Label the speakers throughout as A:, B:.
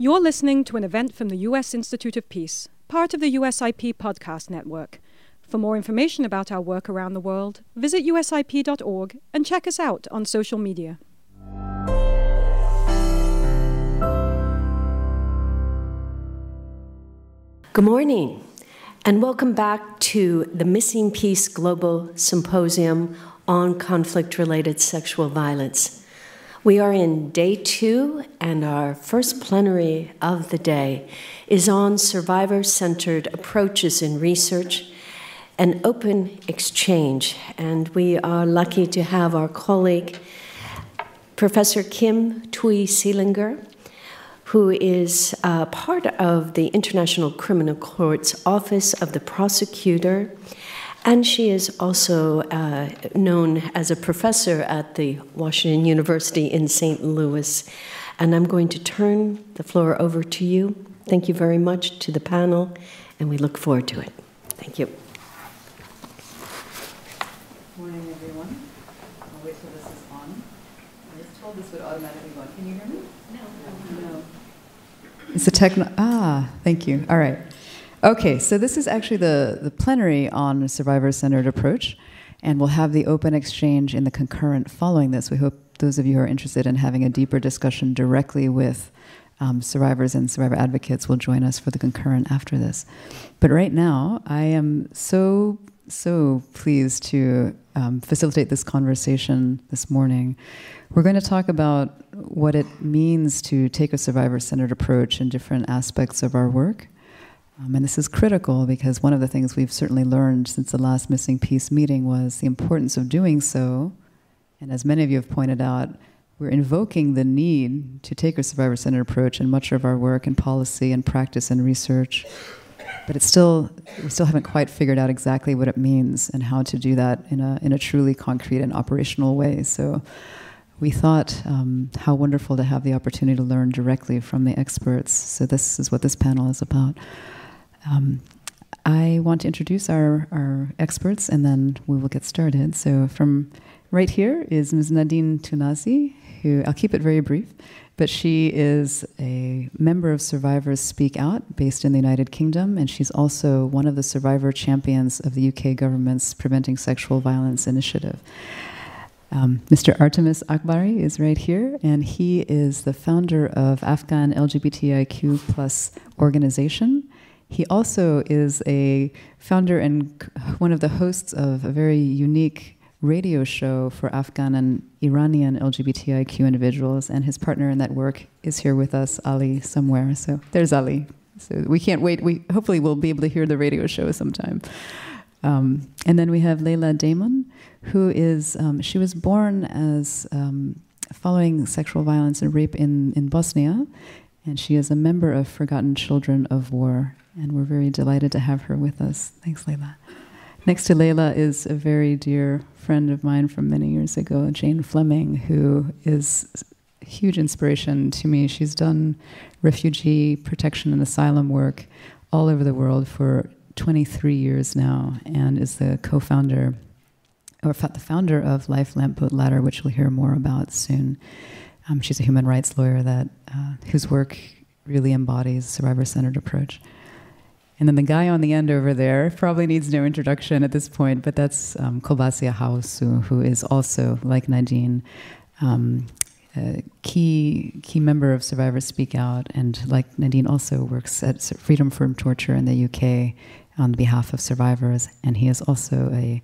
A: You're listening to an event from the U.S. Institute of Peace, part of the USIP podcast network. For more information about our work around the world, visit usip.org and check us out on social media.
B: Good morning, and welcome back to the Missing Peace Global Symposium on Conflict Related Sexual Violence. We are in day two, and our first plenary of the day is on survivor centered approaches in research and open exchange. And we are lucky to have our colleague, Professor Kim Thuy Seelinger, who is uh, part of the International Criminal Court's Office of the Prosecutor and she is also uh, known as a professor at the Washington University in St. Louis. And I'm going to turn the floor over to you. Thank you very much to the panel, and we look forward to it. Thank you.
C: Morning, everyone. I'll wait till this is on. I was told this would automatically go on. Can you hear me? No. No. It's a techno. Ah, thank you. All right. Okay, so this is actually the, the plenary on survivor centered approach, and we'll have the open exchange in the concurrent following this. We hope those of you who are interested in having a deeper discussion directly with um, survivors and survivor advocates will join us for the concurrent after this. But right now, I am so, so pleased to um, facilitate this conversation this morning. We're going to talk about what it means to take a survivor centered approach in different aspects of our work. Um, and this is critical because one of the things we've certainly learned since the last Missing Peace meeting was the importance of doing so. And as many of you have pointed out, we're invoking the need to take a survivor centered approach in much of our work and policy and practice and research. But it's still, we still haven't quite figured out exactly what it means and how to do that in a, in a truly concrete and operational way. So we thought um, how wonderful to have the opportunity to learn directly from the experts. So this is what this panel is about. Um, I want to introduce our, our experts and then we will get started. So, from right here is Ms. Nadine Tunasi, who I'll keep it very brief, but she is a member of Survivors Speak Out based in the United Kingdom, and she's also one of the survivor champions of the UK government's Preventing Sexual Violence initiative. Um, Mr. Artemis Akbary is right here, and he is the founder of Afghan LGBTIQ plus organization he also is a founder and one of the hosts of a very unique radio show for Afghan and Iranian LGBTIQ individuals, and his partner in that work is here with us, Ali, somewhere. So there's Ali. So we can't wait. We hopefully we'll be able to hear the radio show sometime. Um, and then we have Lejla Damon, who is um, she was born as um, following sexual violence and rape in in Bosnia, and she is a member of Forgotten Children of War and we're very delighted to have her with us. Thanks, Lejla. Next to Lejla is a very dear friend of mine from many years ago, Jayne Flemming, who is a huge inspiration to me. She's done refugee protection and asylum work all over the world for 23 years now and is the co founder or the founder of Life Lampboat Ladder, which we'll hear more about soon. Um, she's a human rights lawyer that uh, whose work really embodies survivor centered approach. And then the guy on the end over there probably needs no introduction at this point, but that's um, Kolbassia Haoussou, who is also, like Nadine, um, a key key member of Survivors Speak Out, and like Nadine, also works at Freedom from Torture in the UK on behalf of survivors, and he is also a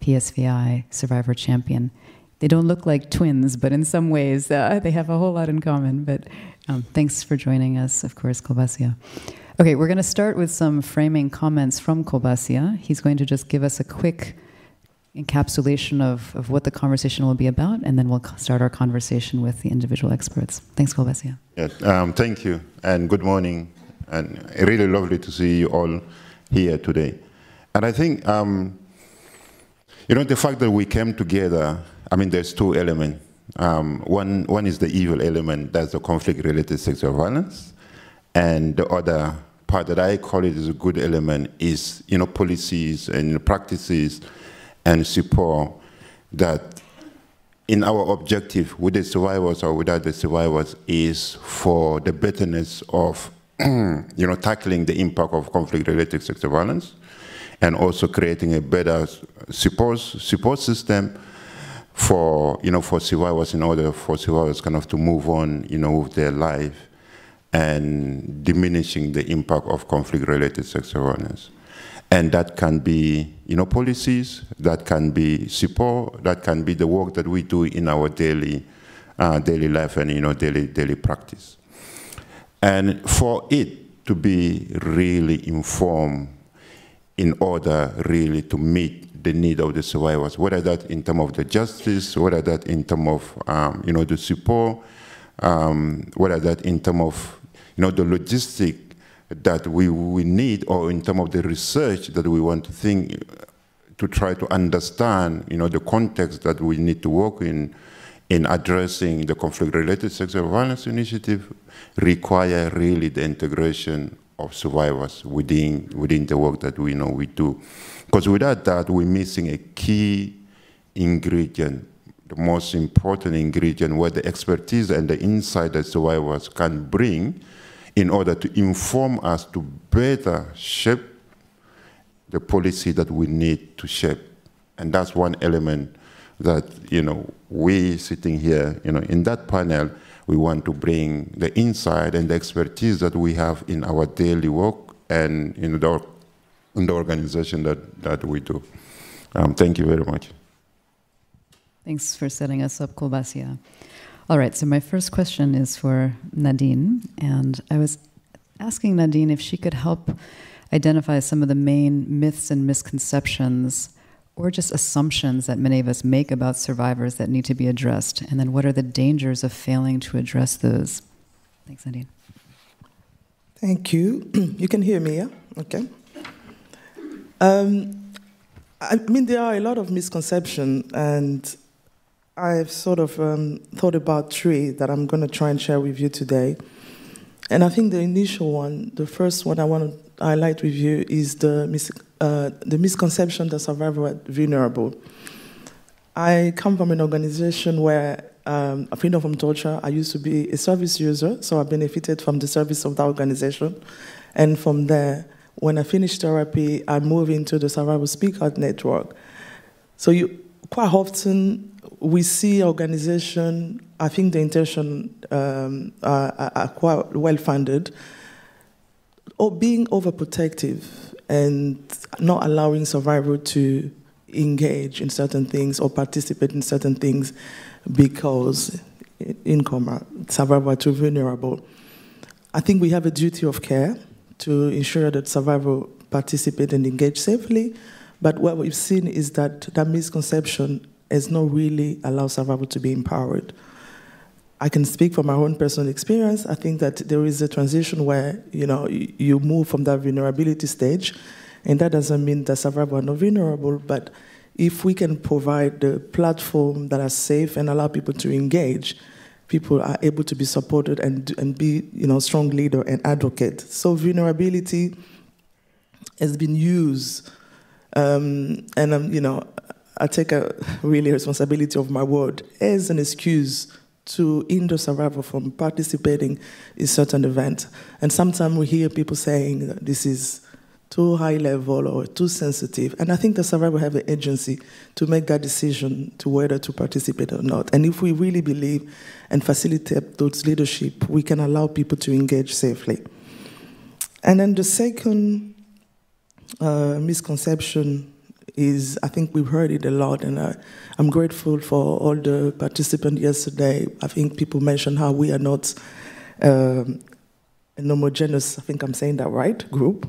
C: PSVI survivor champion. They don't look like twins, but in some ways uh, they have a whole lot in common. But um, thanks for joining us, of course, Kolbasia. Okay, we're going to start with some framing comments from Kolbassia. He's going to just give us a quick encapsulation of, of what the conversation will be about, and then we'll start our conversation with the individual experts. Thanks, Kolbassia.
D: Yes, um, thank you, and good morning, and really lovely to see you all here today. And I think, um, you know, the fact that we came together, I mean, there's two elements. Um, one, one is the evil element, that's the conflict-related sexual violence, and the other part that I call it is a good element is, you know, policies and practices and support that in our objective with the survivors or without the survivors is for the betterness of you know tackling the impact of conflict-related sexual violence and also creating a better support support system for you know for survivors in order for survivors kind of to move on you know with their life and diminishing the impact of conflict-related sexual violence. And that can be, you know, policies, that can be support, that can be the work that we do in our daily, uh, daily life and, you know, daily, daily practice. And for it to be really informed in order really to meet the need of the survivors, whether that in terms of the justice, whether that in terms of, um, you know, the support, um, whether that in terms of you know, the logistic that we, we need or in terms of the research that we want to think to try to understand, you know, the context that we need to work in in addressing the conflict-related sexual violence initiative require really the integration of survivors within within the work that we know we do. Because without that, we're missing a key ingredient, the most important ingredient where the expertise and the insight that survivors can bring in order to inform us to better shape the policy that we need to shape. And that's one element that, you know, we sitting here, you know, in that panel, we want to bring the insight and the expertise that we have in our daily work and in the, in the organization that, that we do. Um, thank you very much.
C: Thanks for setting us up, Kolbassia. All right, so my first question is for Nadine, and I was asking Nadine if she could help identify some of the main myths and misconceptions or just assumptions that many of us make about survivors that need to be addressed, and then what are the dangers of failing to address those? Thanks, Nadine.
E: Thank you. you can hear me, yeah? Okay. Um, I mean, there are a lot of misconceptions, and I've sort of um, thought about three that I'm going to try and share with you today. And I think the initial one, the first one I want to highlight with you is the, mis- uh, the misconception that survivors are vulnerable. I come from an organization where um, a freedom from torture. I used to be a service user, so I benefited from the service of that organization. And from there, when I finished therapy, I moved into the Survivor Speak Out Network. So you quite often we see organization, I think the intention um, are, are, quite well funded, or being overprotective and not allowing survivor to engage in certain things or participate in certain things because in coma, survivor are too vulnerable. I think we have a duty of care to ensure that survivor participate and engage safely, but what we've seen is that that misconception has not really allowed survivors to be empowered. I can speak from my own personal experience. I think that there is a transition where you know you move from that vulnerability stage, and that doesn't mean that survivors are not vulnerable. But if we can provide the platform that are safe and allow people to engage, people are able to be supported and and be you know strong leader and advocate. So vulnerability has been used, um, and um, you know I take a really responsibility of my word as an excuse to hinder survivor from participating in certain events. And sometimes we hear people saying that this is too high level or too sensitive. And I think the survivor have an agency to make that decision to whether to participate or not. And if we really believe and facilitate those leadership, we can allow people to engage safely. And then the second uh, misconception is I think we've heard it a lot, and I, am grateful for all the participants yesterday. I think people mentioned how we are not um, an homogeneous, I think I'm saying that right, group.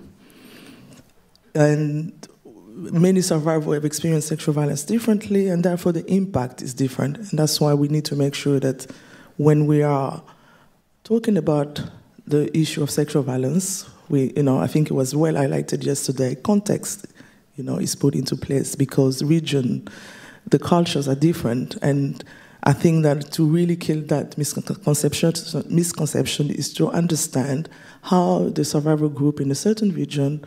E: And many survivors have experienced sexual violence differently, and therefore the impact is different. And that's why we need to make sure that when we are talking about the issue of sexual violence, we, you know, I think it was well highlighted yesterday, context you know, is put into place because region, the cultures are different. And I think that to really kill that misconception, misconception is to understand how the survival group in a certain region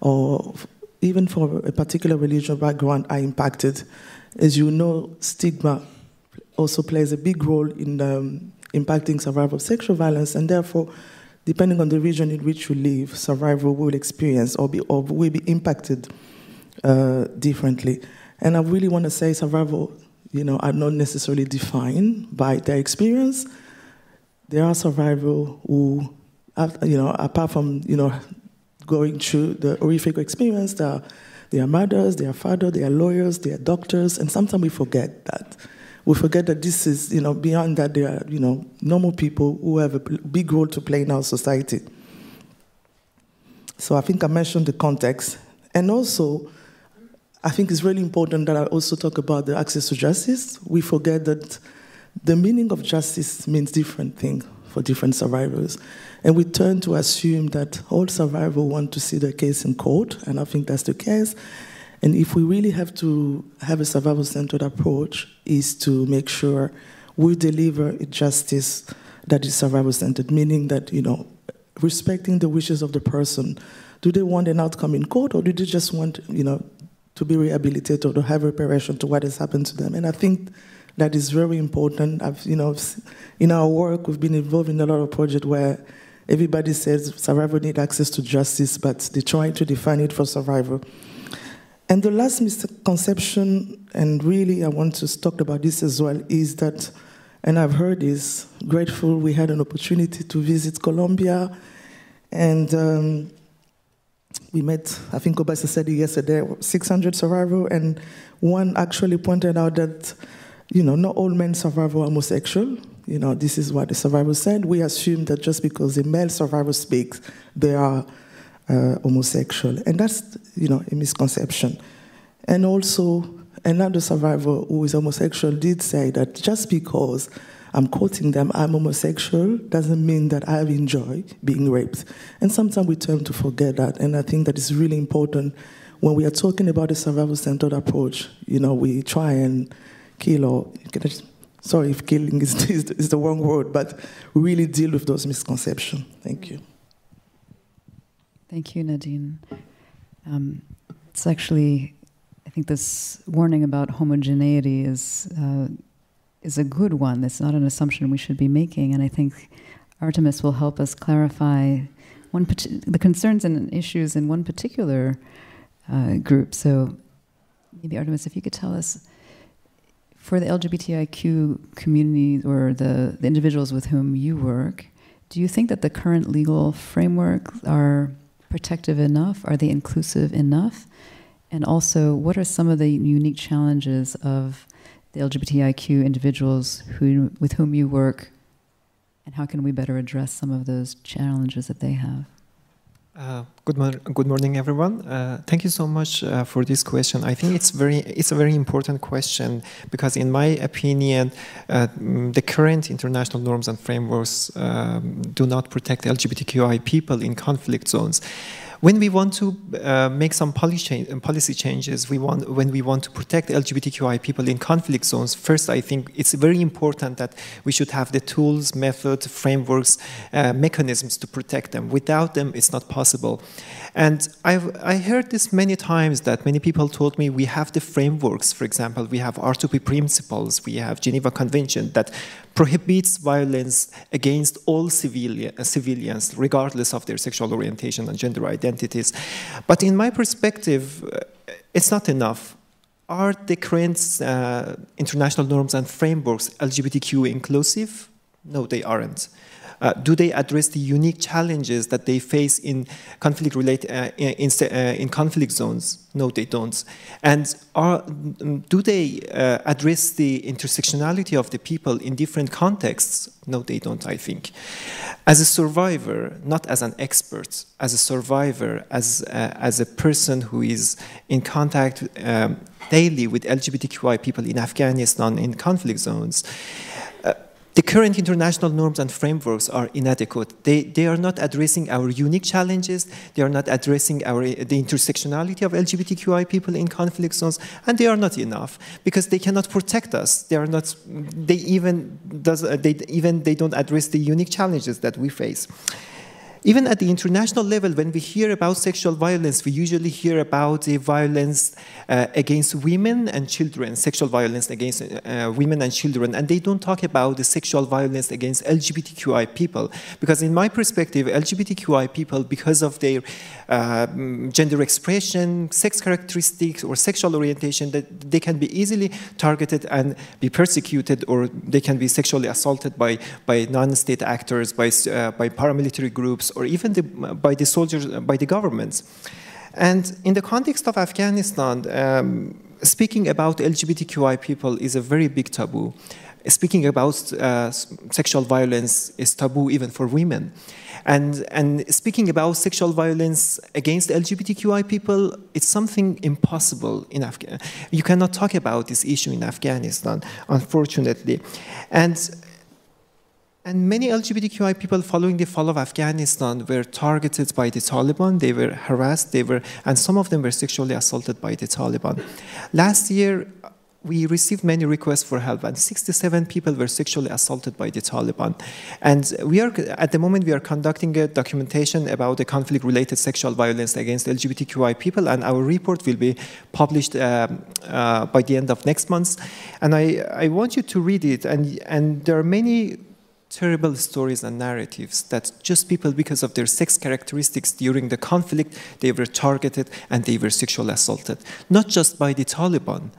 E: or even for a particular religious background are impacted. As you know, stigma also plays a big role in um, impacting survival of sexual violence, and therefore, depending on the region in which you live, survival will experience or, be, or will be impacted uh, differently. And I really want to say survival, you know, are not necessarily defined by their experience. There are survival who, you know, apart from, you know, going through the horrific experience, they are, they are mothers, they are fathers, they are lawyers, they are doctors, and sometimes we forget that we forget that this is, you know, beyond that, they are, you know, normal people who have a big role to play in our society. So I think I mentioned the context. And also, I think it's really important that I also talk about the access to justice. We forget that the meaning of justice means different things for different survivors. And we turn to assume that all survivors want to see their case in court, and I think that's the case. And if we really have to have a survival centered approach, is to make sure we deliver justice that is survival centered, meaning that, you know, respecting the wishes of the person. Do they want an outcome in court or do they just want, you know, to be rehabilitated or to have reparation to what has happened to them? And I think that is very important. I've, you know, in our work, we've been involved in a lot of projects where everybody says survivor need access to justice, but they're trying to define it for survivor. And the last misconception, and really I want to talk about this as well, is that, and I've heard this, grateful we had an opportunity to visit Colombia, and um, we met, I think Obasa said it yesterday, 600 survivors, and one actually pointed out that, you know, not all men survivors are homosexual. You know, this is what the survivor said. We assume that just because a male survivor speaks, they are uh, homosexual. And that's, you know, a misconception. And also, another survivor who is homosexual did say that just because I'm quoting them, I'm homosexual, doesn't mean that I enjoy being raped. And sometimes we tend to forget that. And I think that it's really important when we are talking about a survival centered approach. You know, we try and kill or, sorry if killing is, is the wrong word, but really deal with those misconceptions. Thank you.
C: Thank you, Nadine. Um, it's actually, I think this warning about homogeneity is uh, is a good one. It's not an assumption we should be making, and I think Artemis will help us clarify one the concerns and issues in one particular uh, group. So, maybe Artemis, if you could tell us for the LGBTIQ community or the, the individuals with whom you work, do you think that the current legal framework are protective enough? Are they inclusive enough? And also, what are some of the unique challenges of the LGBTIQ individuals who, with whom you work, and how can we better address some of those challenges that they have?
F: Uh, good, mor- good morning, everyone. Uh, thank you so much uh, for this question. I think it's very it's a very important question because, in my opinion, uh, the current international norms and frameworks um, do not protect LGBTQI people in conflict zones when we want to uh, make some policy changes, we want, when we want to protect LGBTQI people in conflict zones, first I think it's very important that we should have the tools, methods, frameworks, uh, mechanisms to protect them. Without them, it's not possible. And I've I heard this many times that many people told me we have the frameworks. For example, we have R2P principles, we have Geneva Convention that prohibits violence against all civilian, uh, civilians, regardless of their sexual orientation and gender identities. But in my perspective, uh, it's not enough. Are the current uh, international norms and frameworks LGBTQ inclusive? No, they aren't. Uh, do they address the unique challenges that they face in conflict relate, uh, in, uh, in, conflict zones? No, they don't. And are, do they uh, address the intersectionality of the people in different contexts? No, they don't, I think. As a survivor, not as an expert, as a survivor, as, uh, as a person who is in contact um, daily with LGBTQI people in Afghanistan in conflict zones, the current international norms and frameworks are inadequate. They, they are not addressing our unique challenges. They are not addressing our, the intersectionality of LGBTQI people in conflict zones, and they are not enough because they cannot protect us. They are not. They even does. They even they don't address the unique challenges that we face. Even at the international level, when we hear about sexual violence, we usually hear about the violence uh, against women and children, sexual violence against uh, women and children, and they don't talk about the sexual violence against LGBTQI people. Because in my perspective, LGBTQI people, because of their uh, gender expression, sex characteristics, or sexual orientation, that they can be easily targeted and be persecuted, or they can be sexually assaulted by, by non-state actors, by, uh, by paramilitary groups, or even the, by the soldiers, by the governments. And in the context of Afghanistan, um, speaking about LGBTQI people is a very big taboo. Speaking about uh, sexual violence is taboo even for women. And, and speaking about sexual violence against LGBTQI people, it's something impossible in Afghanistan. You cannot talk about this issue in Afghanistan, unfortunately. And and many LGBTQI people following the fall of Afghanistan were targeted by the Taliban. They were harassed, they were, and some of them were sexually assaulted by the Taliban. Last year, we received many requests for help, and 67 people were sexually assaulted by the Taliban. And we are, at the moment, we are conducting a documentation about the conflict-related sexual violence against LGBTQI people, and our report will be published um, uh, by the end of next month. And I, I want you to read it, and, and there are many terrible stories and narratives that just people, because of their sex characteristics during the conflict, they were targeted and they were sexually assaulted. Not just by the Taliban,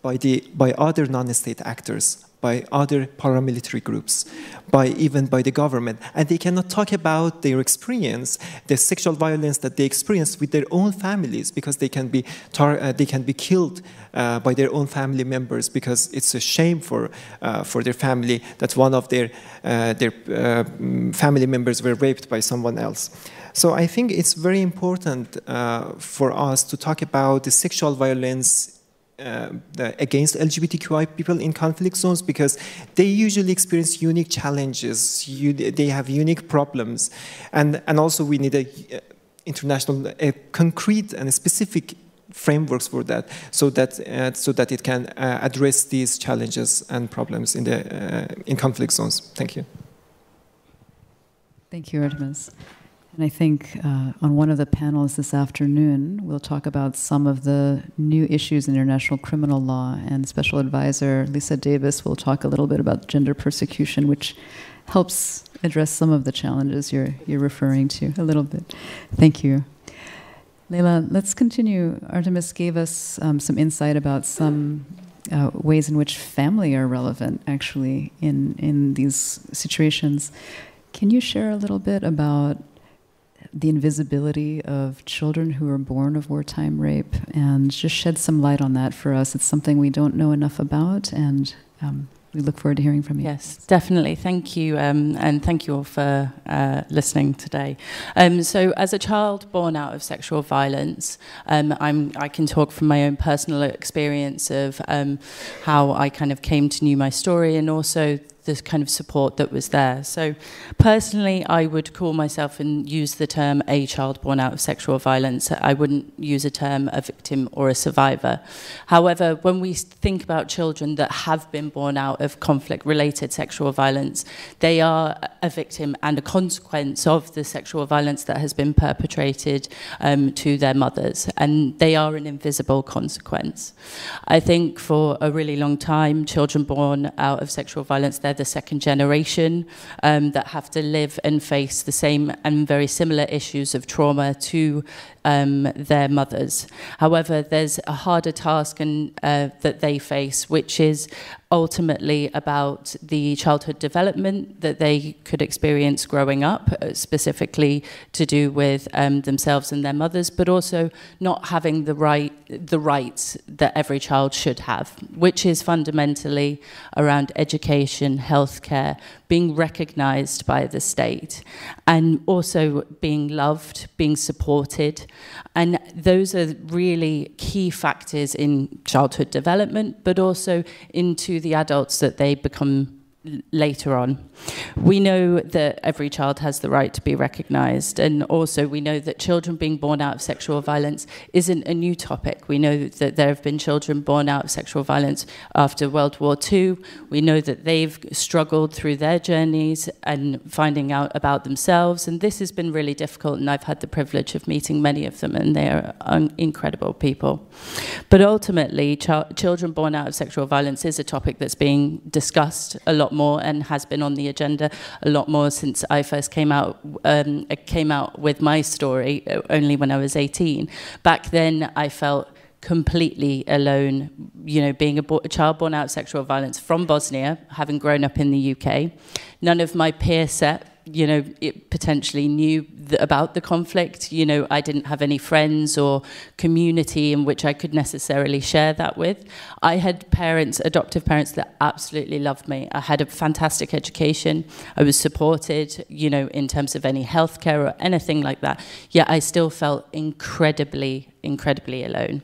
F: by, the, by other non-state actors, by other paramilitary groups, by even by the government. And they cannot talk about their experience, the sexual violence that they experience with their own families because they can be, uh, they can be killed uh, by their own family members because it's a shame for, uh, for their family that one of their, uh, their uh, family members were raped by someone else. So I think it's very important uh, for us to talk about the sexual violence against LGBTQI people in conflict zones because they usually experience unique challenges. You, they have unique problems, and and also we need a uh, international, a concrete and a specific frameworks for that, so that uh, so that it can uh, address these challenges and problems in the uh, in conflict zones. Thank you.
C: Thank you, Artemis. And I think uh, on one of the panels this afternoon, we'll talk about some of the new issues in international criminal law. And Special Advisor Lisa Davis will talk a little bit about gender persecution, which helps address some of the challenges you're, you're referring to a little bit. Thank you. Lejla, let's continue. Artemis gave us um, some insight about some uh, ways in which family are relevant, actually, in, in these situations. Can you share a little bit about the invisibility of children who are born of wartime rape and just shed some light on that for us. It's something we don't know enough about, and um, we look forward to hearing from you.
G: Yes, definitely. Thank you, um, and thank you all for uh, listening today. Um, so, as a child born out of sexual violence, um, i can talk from my own personal experience of um, how I kind of came to know my story, and also the kind of support that was there. So personally, I would call myself and use the term a child born out of sexual violence. I wouldn't use a term a victim or a survivor. However, when we think about children that have been born out of conflict-related sexual violence, they are a victim and a consequence of the sexual violence that has been perpetrated um, to their mothers, and they are an invisible consequence. I think for a really long time, children born out of sexual violence, they're the second generation um, that have to live and face the same and very similar issues of trauma to um, their mothers. However, there's a harder task and, uh, that they face, which is ultimately about the childhood development that they could experience growing up, uh, specifically to do with um, themselves and their mothers, but also not having the right the rights that every child should have, which is fundamentally around education, healthcare, being recognized by the state, and also being loved, being supported. And those are really key factors in childhood development, but also into the adults that they become later on. We know that every child has the right to be recognised, and also we know that children being born out of sexual violence isn't a new topic. We know that there have been children born out of sexual violence after World War II. We know that they've struggled through their journeys and finding out about themselves, and this has been really difficult. And I've had the privilege of meeting many of them, and they're incredible people. But ultimately, ch children born out of sexual violence is a topic that's being discussed a lot more and has been on the agenda a lot more since I first came out um, came out with my story uh, only when I was 18. Back then, I felt completely alone, you know, being a, a, child born out of sexual violence from Bosnia, having grown up in the UK. None of my peer set you know, it potentially knew th about the conflict. You know, I didn't have any friends or community in which I could necessarily share that with. I had parents, adoptive parents, that absolutely loved me. I had a fantastic education. I was supported, you know, in terms of any healthcare or anything like that. Yet I still felt incredibly, incredibly alone.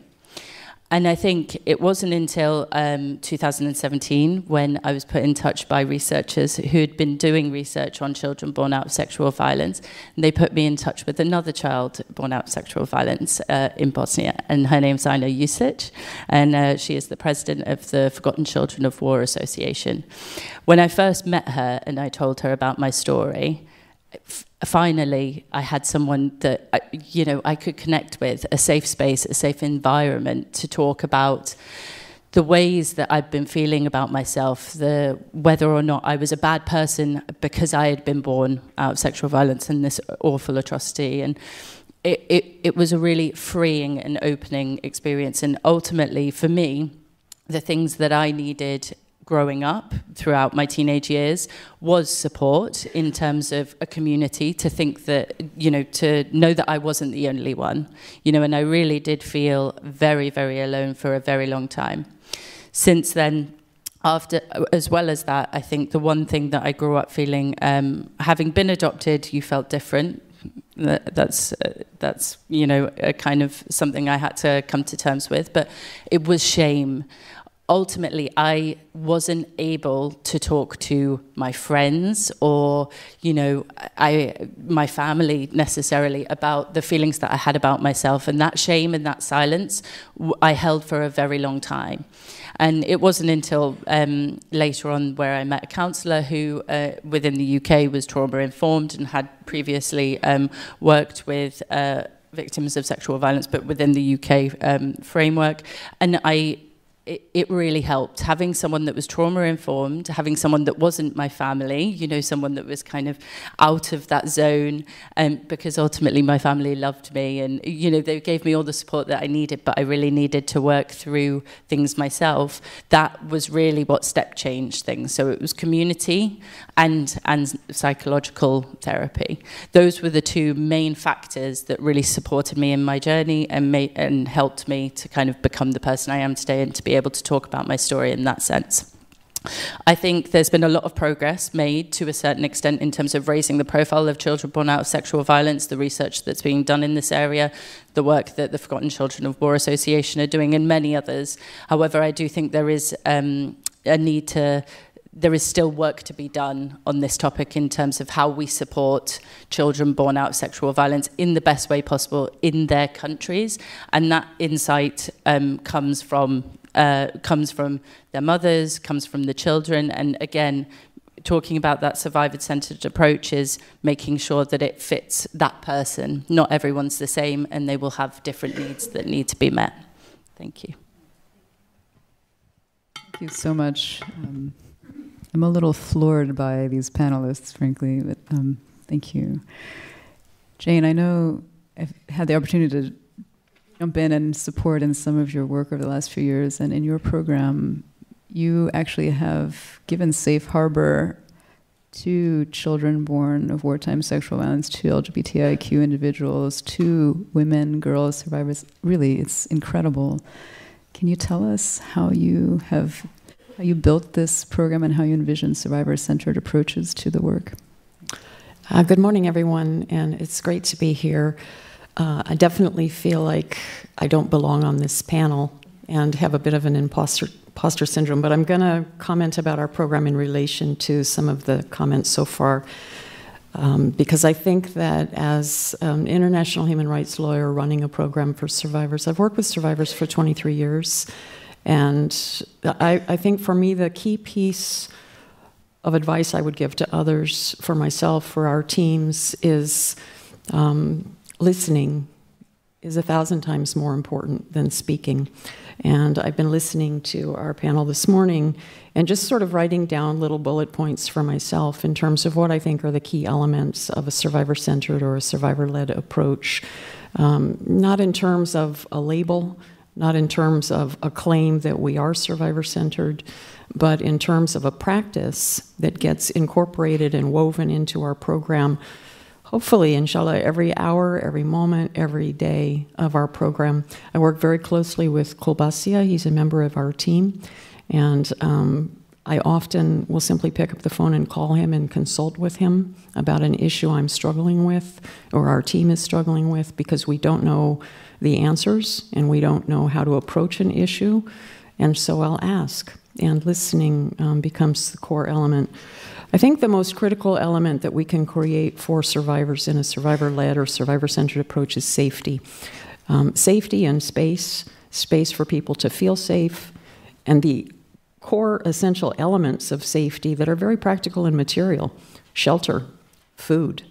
G: And I think it wasn't until um, 2017 when I was put in touch by researchers who had been doing research on children born out of sexual violence. And they put me in touch with another child born out of sexual violence uh, in Bosnia. And her name's Ajna Jusic. And uh, she is the president of the Forgotten Children of War Association. When I first met her and I told her about my story, finally I had someone that uh, you know I could connect with, a safe space, a safe environment to talk about the ways that I'd been feeling about myself, the whether or not I was a bad person because I had been born out of sexual violence and this awful atrocity. And it, it, it was a really freeing and opening experience. And ultimately for me the things that I needed growing up throughout my teenage years was support in terms of a community to think that, you know, to know that I wasn't the only one, you know, and I really did feel very, very alone for a very long time. Since then, after as well as that i think the one thing that i grew up feeling um, having been adopted you felt different that's uh, that's you know a kind of something i had to come to terms with but it was shame ultimately I wasn't able to talk to my friends or you know I my family necessarily about the feelings that I had about myself. And that shame and that silence I held for a very long time. And it wasn't until um, later on where I met a counsellor who uh, within the UK was trauma informed and had previously um, worked with uh, victims of sexual violence but within the UK um, framework. And I it, it really helped having someone that was trauma informed, having someone that wasn't my family, you know, someone that was kind of out of that zone, um, because ultimately my family loved me and, you know, they gave me all the support that I needed, but I really needed to work through things myself. That was really what step changed things. So it was community and, and psychological therapy. Those were the two main factors that really supported me in my journey and, made, and helped me to kind of become the person I am today and to be able to talk about my story in that sense. I think there's been a lot of progress made to a certain extent in terms of raising the profile of children born out of sexual violence, the research that's being done in this area, the work that the Forgotten Children of War Association are doing, and many others. However, I do think there is um, a need to there is still work to be done on this topic in terms of how we support children born out of sexual violence in the best way possible in their countries. And that insight um, comes from uh, comes from their mothers, comes from the children, and again, talking about that survivor-centered approach is making sure that it fits that person. Not everyone's the same, and they will have different needs that need to be met. Thank you.
C: Thank you so much. Um, I'm a little floored by these panelists, frankly, but um, thank you. Jayne, I know I've had the opportunity to jump in and support in some of your work over the last few years, and in your program, you actually have given safe harbor to children born of wartime sexual violence, to LGBTIQ individuals, to women, girls, survivors. Really, it's incredible. Can you tell us how you have how you built this program and how you envision survivor-centered approaches to the work.
H: Uh, good morning, everyone, and it's great to be here. Uh, I definitely feel like I don't belong on this panel and have a bit of an imposter, imposter syndrome, but I'm going to comment about our program in relation to some of the comments so far. Um, because I think that as an international human rights lawyer running a program for survivors, I've worked with survivors for 23 years. And I, I think for me, the key piece of advice I would give to others, for myself, for our teams, is um, listening is a thousand times more important than speaking. And I've been listening to our panel this morning and just sort of writing down little bullet points for myself in terms of what I think are the key elements of a survivor centered or a survivor led approach. Um, not in terms of a label, not in terms of a claim that we are survivor centered, but in terms of a practice that gets incorporated and woven into our program hopefully, inshallah, every hour, every moment, every day of our program. I work very closely with Kolbassia. He's a member of our team. And um, I often will simply pick up the phone and call him and consult with him about an issue I'm struggling with or our team is struggling with because we don't know the answers and we don't know how to approach an issue. And so I'll ask, and listening um, becomes the core element. I think the most critical element that we can create for survivors in a survivor led or survivor centered approach is safety. Um, safety and space, space for people to feel safe, and the core essential elements of safety that are very practical and material shelter, food,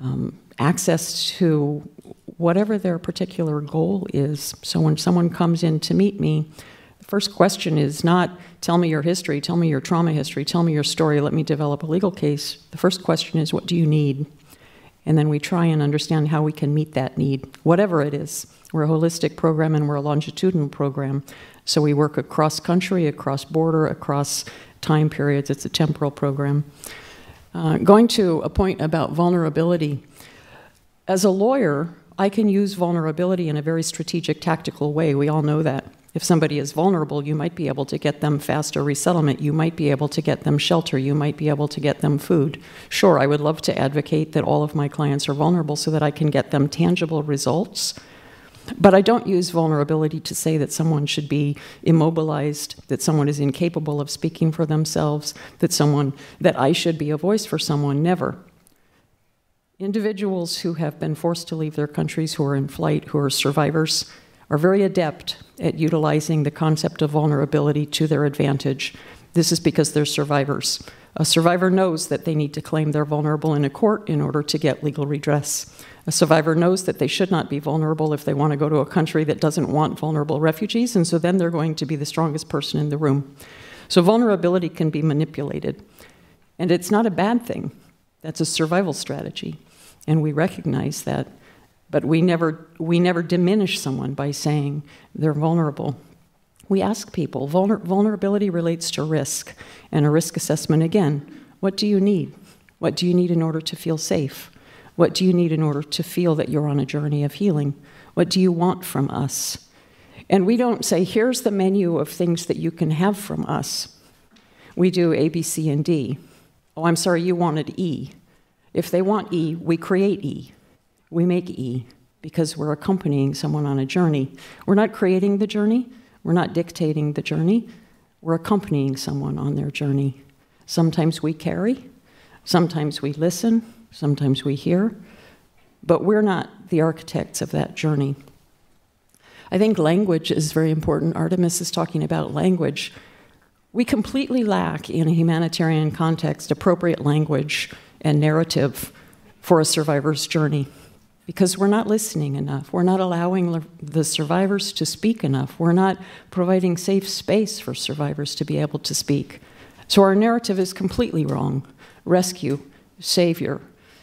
H: um, access to whatever their particular goal is. So when someone comes in to meet me, first question is not, tell me your history, tell me your trauma history, tell me your story, let me develop a legal case. The first question is, what do you need? And then we try and understand how we can meet that need, whatever it is. We're a holistic program and we're a longitudinal program. So we work across country, across border, across time periods. It's a temporal program. Uh, going to a point about vulnerability. As a lawyer, I can use vulnerability in a very strategic, tactical way. We all know that. If somebody is vulnerable, you might be able to get them faster resettlement. You might be able to get them shelter. You might be able to get them food. Sure, I would love to advocate that all of my clients are vulnerable so that I can get them tangible results. But I don't use vulnerability to say that someone should be immobilized, that someone is incapable of speaking for themselves, that someone that I should be a voice for someone. Never. Individuals who have been forced to leave their countries, who are in flight, who are survivors, are very adept at utilizing the concept of vulnerability to their advantage. This is because they're survivors. A survivor knows that they need to claim they're vulnerable in a court in order to get legal redress. A survivor knows that they should not be vulnerable if they want to go to a country that doesn't want vulnerable refugees, and so then they're going to be the strongest person in the room. So vulnerability can be manipulated. And it's not a bad thing. That's a survival strategy. And we recognize that but we never, we never diminish someone by saying they're vulnerable. We ask people, vulner, vulnerability relates to risk, and a risk assessment again, what do you need? What do you need in order to feel safe? What do you need in order to feel that you're on a journey of healing? What do you want from us? And we don't say, here's the menu of things that you can have from us. We do A, B, C, and D. Oh, I'm sorry, you wanted E. If they want E, we create E we make E because we're accompanying someone on a journey. We're not creating the journey, we're not dictating the journey, we're accompanying someone on their journey. Sometimes we carry, sometimes we listen, sometimes we hear, but we're not the architects of that journey. I think language is very important. Artemis is talking about language. We completely lack, in a humanitarian context, appropriate language and narrative for a survivor's journey because we're not listening enough. We're not allowing the survivors to speak enough. We're not providing safe space for survivors to be able to speak. So our narrative is completely wrong. Rescue, savior,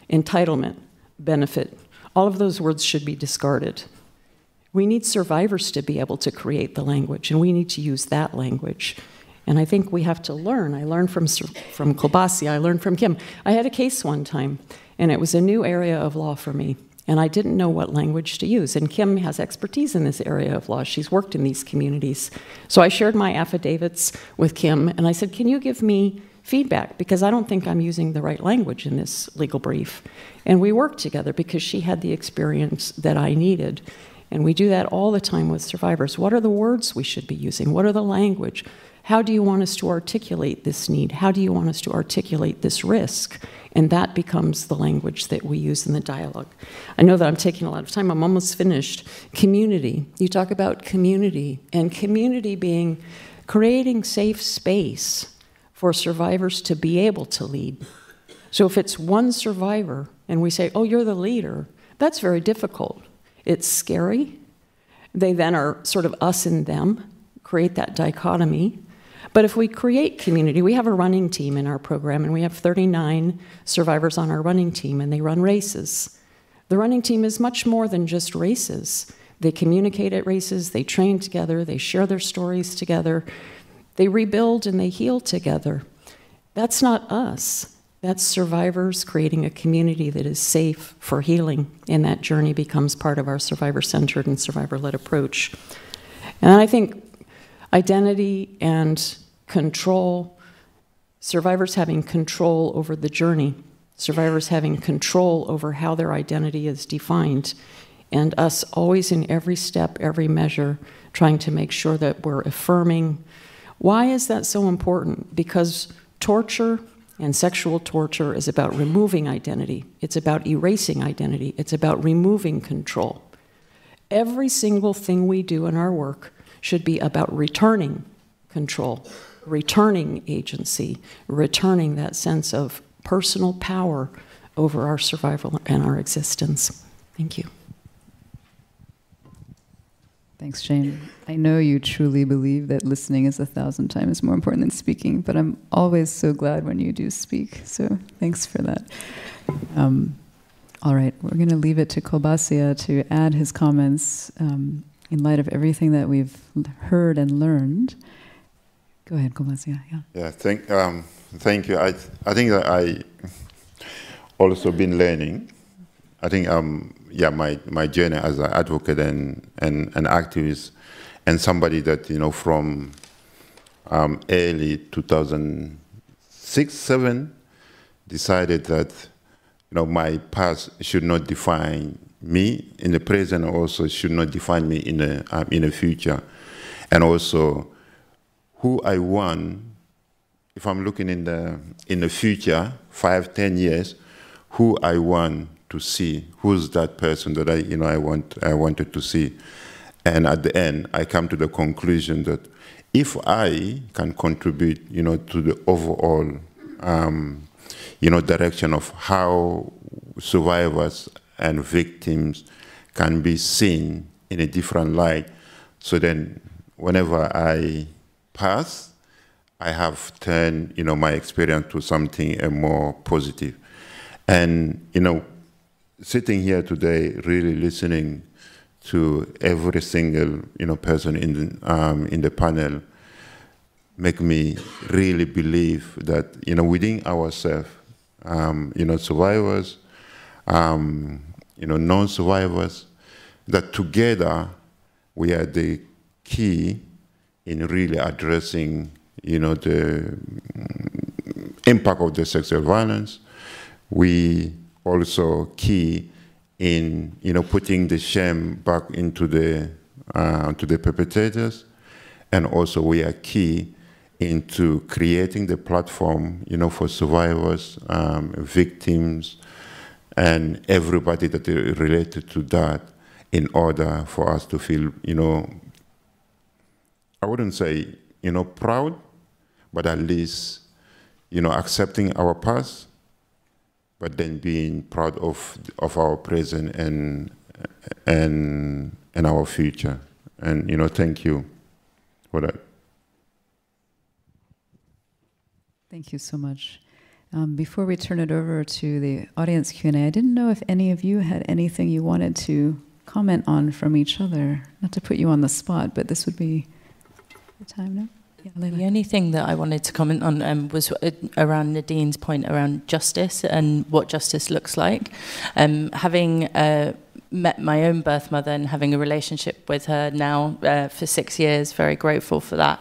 H: entitlement, benefit, all of those words should be discarded. We need survivors to be able to create the language, and we need to use that language. And I think we have to learn. I learned from, from Kolbassia, I learned from Kim. I had a case one time, and it was a new area of law for me and I didn't know what language to use. And Kim has expertise in this area of law. She's worked in these communities. So I shared my affidavits with Kim, and I said, Can you give me feedback? Because I don't think I'm using the right language in this legal brief. And we worked together because she had the experience that I needed. And we do that all the time with survivors. What are the words we should be using? What are the language? How do you want us to articulate this need? How do you want us to articulate this risk? And that becomes the language that we use in the dialogue. I know that I'm taking a lot of time, I'm almost finished. Community. You talk about community, and community being creating safe space for survivors to be able to lead. So if it's one survivor and we say, oh, you're the leader, that's very difficult. It's scary. They then are sort of us and them, create that dichotomy. But if we create community, we have a running team in our program, and we have 39 survivors on our running team, and they run races. The running team is much more than just races. They communicate at races, they train together, they share their stories together, they rebuild and they heal together. That's not us. That's survivors creating a community that is safe for healing, and that journey becomes part of our survivor centered and survivor led approach. And I think identity and control, survivors having control over the journey, survivors having control over how their identity is defined, and us always in every step, every measure, trying to make sure that we're affirming. Why is that so important? Because torture and sexual torture is about removing identity, it's about erasing identity, it's about removing control. Every single thing we do in our work should be about returning control, returning agency, returning that sense of personal power over our survival and our existence. Thank you.
C: Thanks, Jayne. I know you truly believe that listening is a thousand times more important than speaking, but I'm always so glad when you do speak. So thanks for that. Um, all right, we're going to leave it to Kolbassia to add his comments um, in light of everything that we've heard and learned. Go ahead, Kolbassia.
D: Yeah. Yeah. Thank. Um, thank you. I. I think that I also been learning. I think um, yeah, my, my journey as an advocate and, and an activist, and somebody that, you know, from um, early 2006, 7, decided that, you know, my past should not define me in the present, also should not define me in the, um, in the future. And also, who I want, if I'm looking in the, in the future, five, ten years, who I want to see who's that person that I, you know, I want, I wanted to see. And at the end, I come to the conclusion that if I can contribute, you know, to the overall, um, you know, direction of how survivors and victims can be seen in a different light, so then whenever I pass, I have turned, you know, my experience to something uh, more positive. And, you know, sitting here today, really listening to every single you know person in the, um, in the panel, make me really believe that you know within ourselves, um, you know survivors, um, you know non-survivors, that together we are the key in really addressing you know the impact of the sexual violence. We also key in you know putting the shame back into the uh, to the perpetrators, and also we are key into creating the platform you know for survivors, um, victims, and everybody that is related to that, in order for us to feel you know. I wouldn't say you know proud, but at least you know accepting our past but then being proud of of our present and and and our future. And you know, thank you for that.
C: Thank you so much. Um, before we turn it over to the audience Q&A, I didn't know if any of you had anything you wanted to comment on from each other. Not to put you on the spot, but this would be the time now.
G: Yeah, the only thing that I wanted to comment on um, was uh, around Nadine's point around justice and what justice looks like. Um, having uh, met my own birth mother and having a relationship with her now uh, for six years, very grateful for that.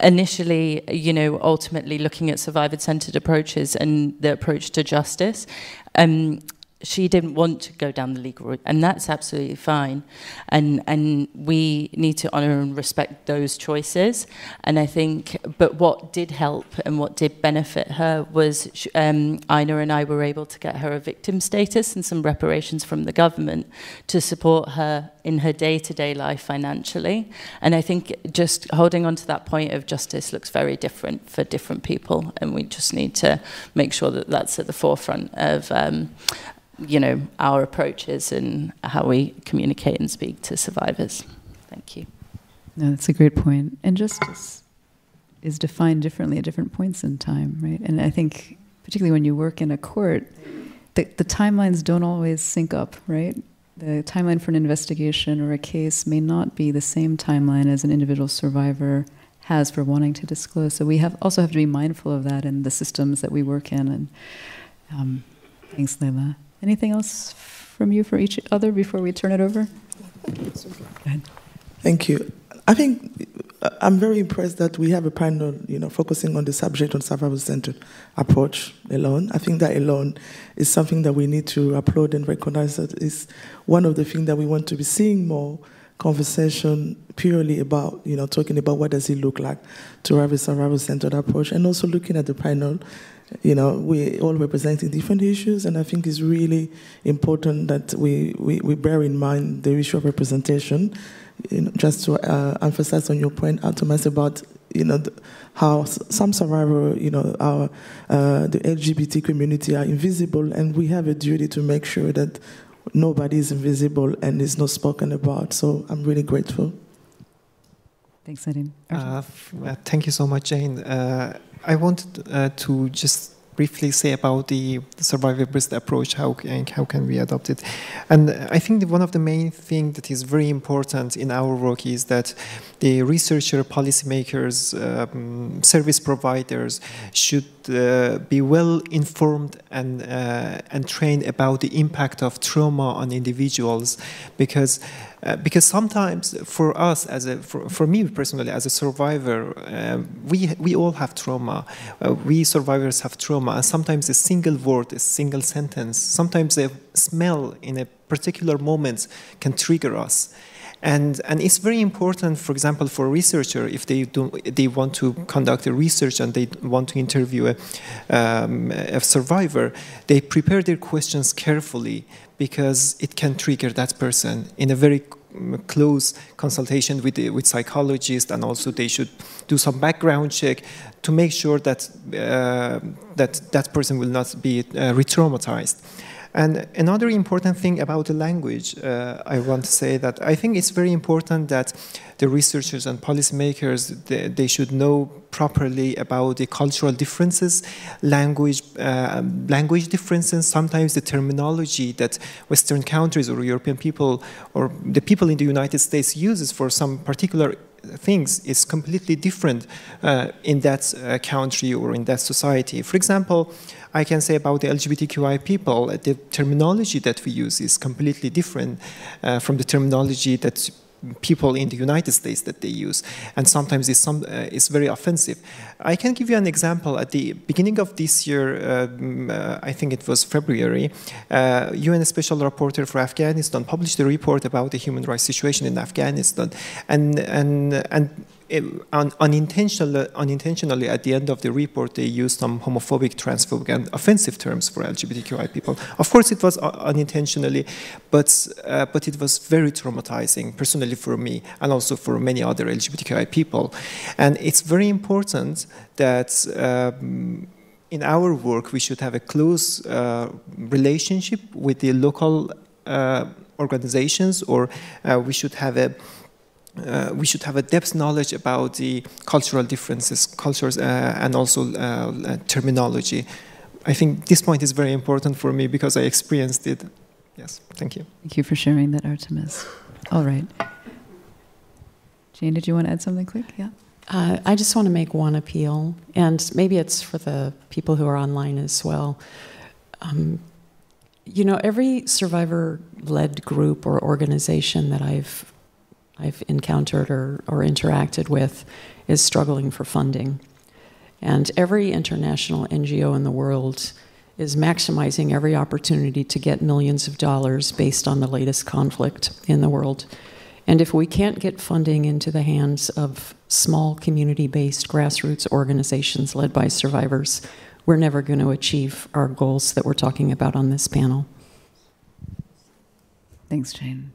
G: Initially, you know, ultimately looking at survivor-centered approaches and the approach to justice. Um, she didn't want to go down the legal route, and that's absolutely fine. And and we need to honour and respect those choices. And I think, but what did help and what did benefit her was um, Ajna and I were able to get her a victim status and some reparations from the government to support her in her day-to-day life financially. And I think just holding on to that point of justice looks very different for different people, and we just need to make sure that that's at the forefront of. Um, you know, our approaches and how we communicate and speak to survivors. Thank you.
C: No, that's a great point. And justice is defined differently at different points in time, right? And I think, particularly when you work in a court, the, the timelines don't always sync up, right? The timeline for an investigation or a case may not be the same timeline as an individual survivor has for wanting to disclose. So we have also have to be mindful of that in the systems that we work in. And um, thanks, Lejla. Anything else from you for each other before we turn it over?
E: Thank you. I think uh, I'm very impressed that we have a panel, you know, focusing on the subject on survival-centered approach alone. I think that alone is something that we need to applaud and recognize that is one of the things that we want to be seeing more conversation purely about, you know, talking about what does it look like to have a survival-centered approach and also looking at the panel you know, we're all representing different issues, and I think it's really important that we, we, we bear in mind the issue of representation. You know, just to uh, emphasize on your point, Thomas, about you know the, how some survivors, you know, our uh, the LGBT community are invisible, and we have a duty to make sure that nobody is invisible and is not spoken about. So I'm really grateful.
C: Thanks, Nadine.
F: Uh, uh, thank you so much, Jayne. I wanted uh, to just briefly say about the survivor-based approach, how, how can we adopt it? And I think one of the main things that is very important in our work is that the researcher, policymakers, um, service providers should be well informed and, uh, and trained about the impact of trauma on individuals because uh, because sometimes for us as a for, for me personally as a survivor uh, we we all have trauma. Uh, we survivors have trauma and sometimes a single word a single sentence sometimes a smell in a particular moment can trigger us and, and it's very important, for example, for a researcher, if they, do, they want to conduct a research and they want to interview a, um, a survivor, they prepare their questions carefully because it can trigger that person in a very close consultation with with psychologists, and also they should do some background check to make sure that uh, that that person will not be uh, re-traumatized. And another important thing about the language, uh, I want to say that I think it's very important that the researchers and policymakers, they, they should know properly about the cultural differences, language, uh, language differences, sometimes the terminology that Western countries or European people or the people in the United States uses for some particular things is completely different uh, in that uh, country or in that society. For example, I can say about the LGBTQI people, the terminology that we use is completely different uh, from the terminology that people in the United States that they use, and sometimes it's, some, uh, it's very offensive. I can give you an example. At the beginning of this year, um, uh, I think it was February, uh, UN Special Rapporteur for Afghanistan published a report about the human rights situation in Afghanistan, and and and un unintentionally, unintentionally, at the end of the report, they used some homophobic, transphobic, and offensive terms for LGBTQI people. Of course, it was unintentionally, but, uh, but it was very traumatizing, personally for me, and also for many other LGBTQI people. And it's very important that um, in our work, we should have a close uh, relationship with the local uh, organizations, or uh, we should have a uh, we should have a depth knowledge about the cultural differences, cultures, uh, and also uh, uh, terminology. I think this point is very important for me because I experienced it. Yes, thank you.
C: Thank you for sharing that, Artemis. All right. Jayne, did you want to add something quick? Yeah.
H: Uh, I just want to make one appeal, and maybe it's for the people who are online as well. Um, you know, every survivor led group or organization that I've I've encountered or, or interacted with is struggling for funding. And every international NGO in the world is maximizing every opportunity to get millions of dollars based on the latest conflict in the world. And if we can't get funding into the hands of small community based grassroots organizations led by survivors, we're never going to achieve our goals that we're talking about on this panel.
C: Thanks, Jayne.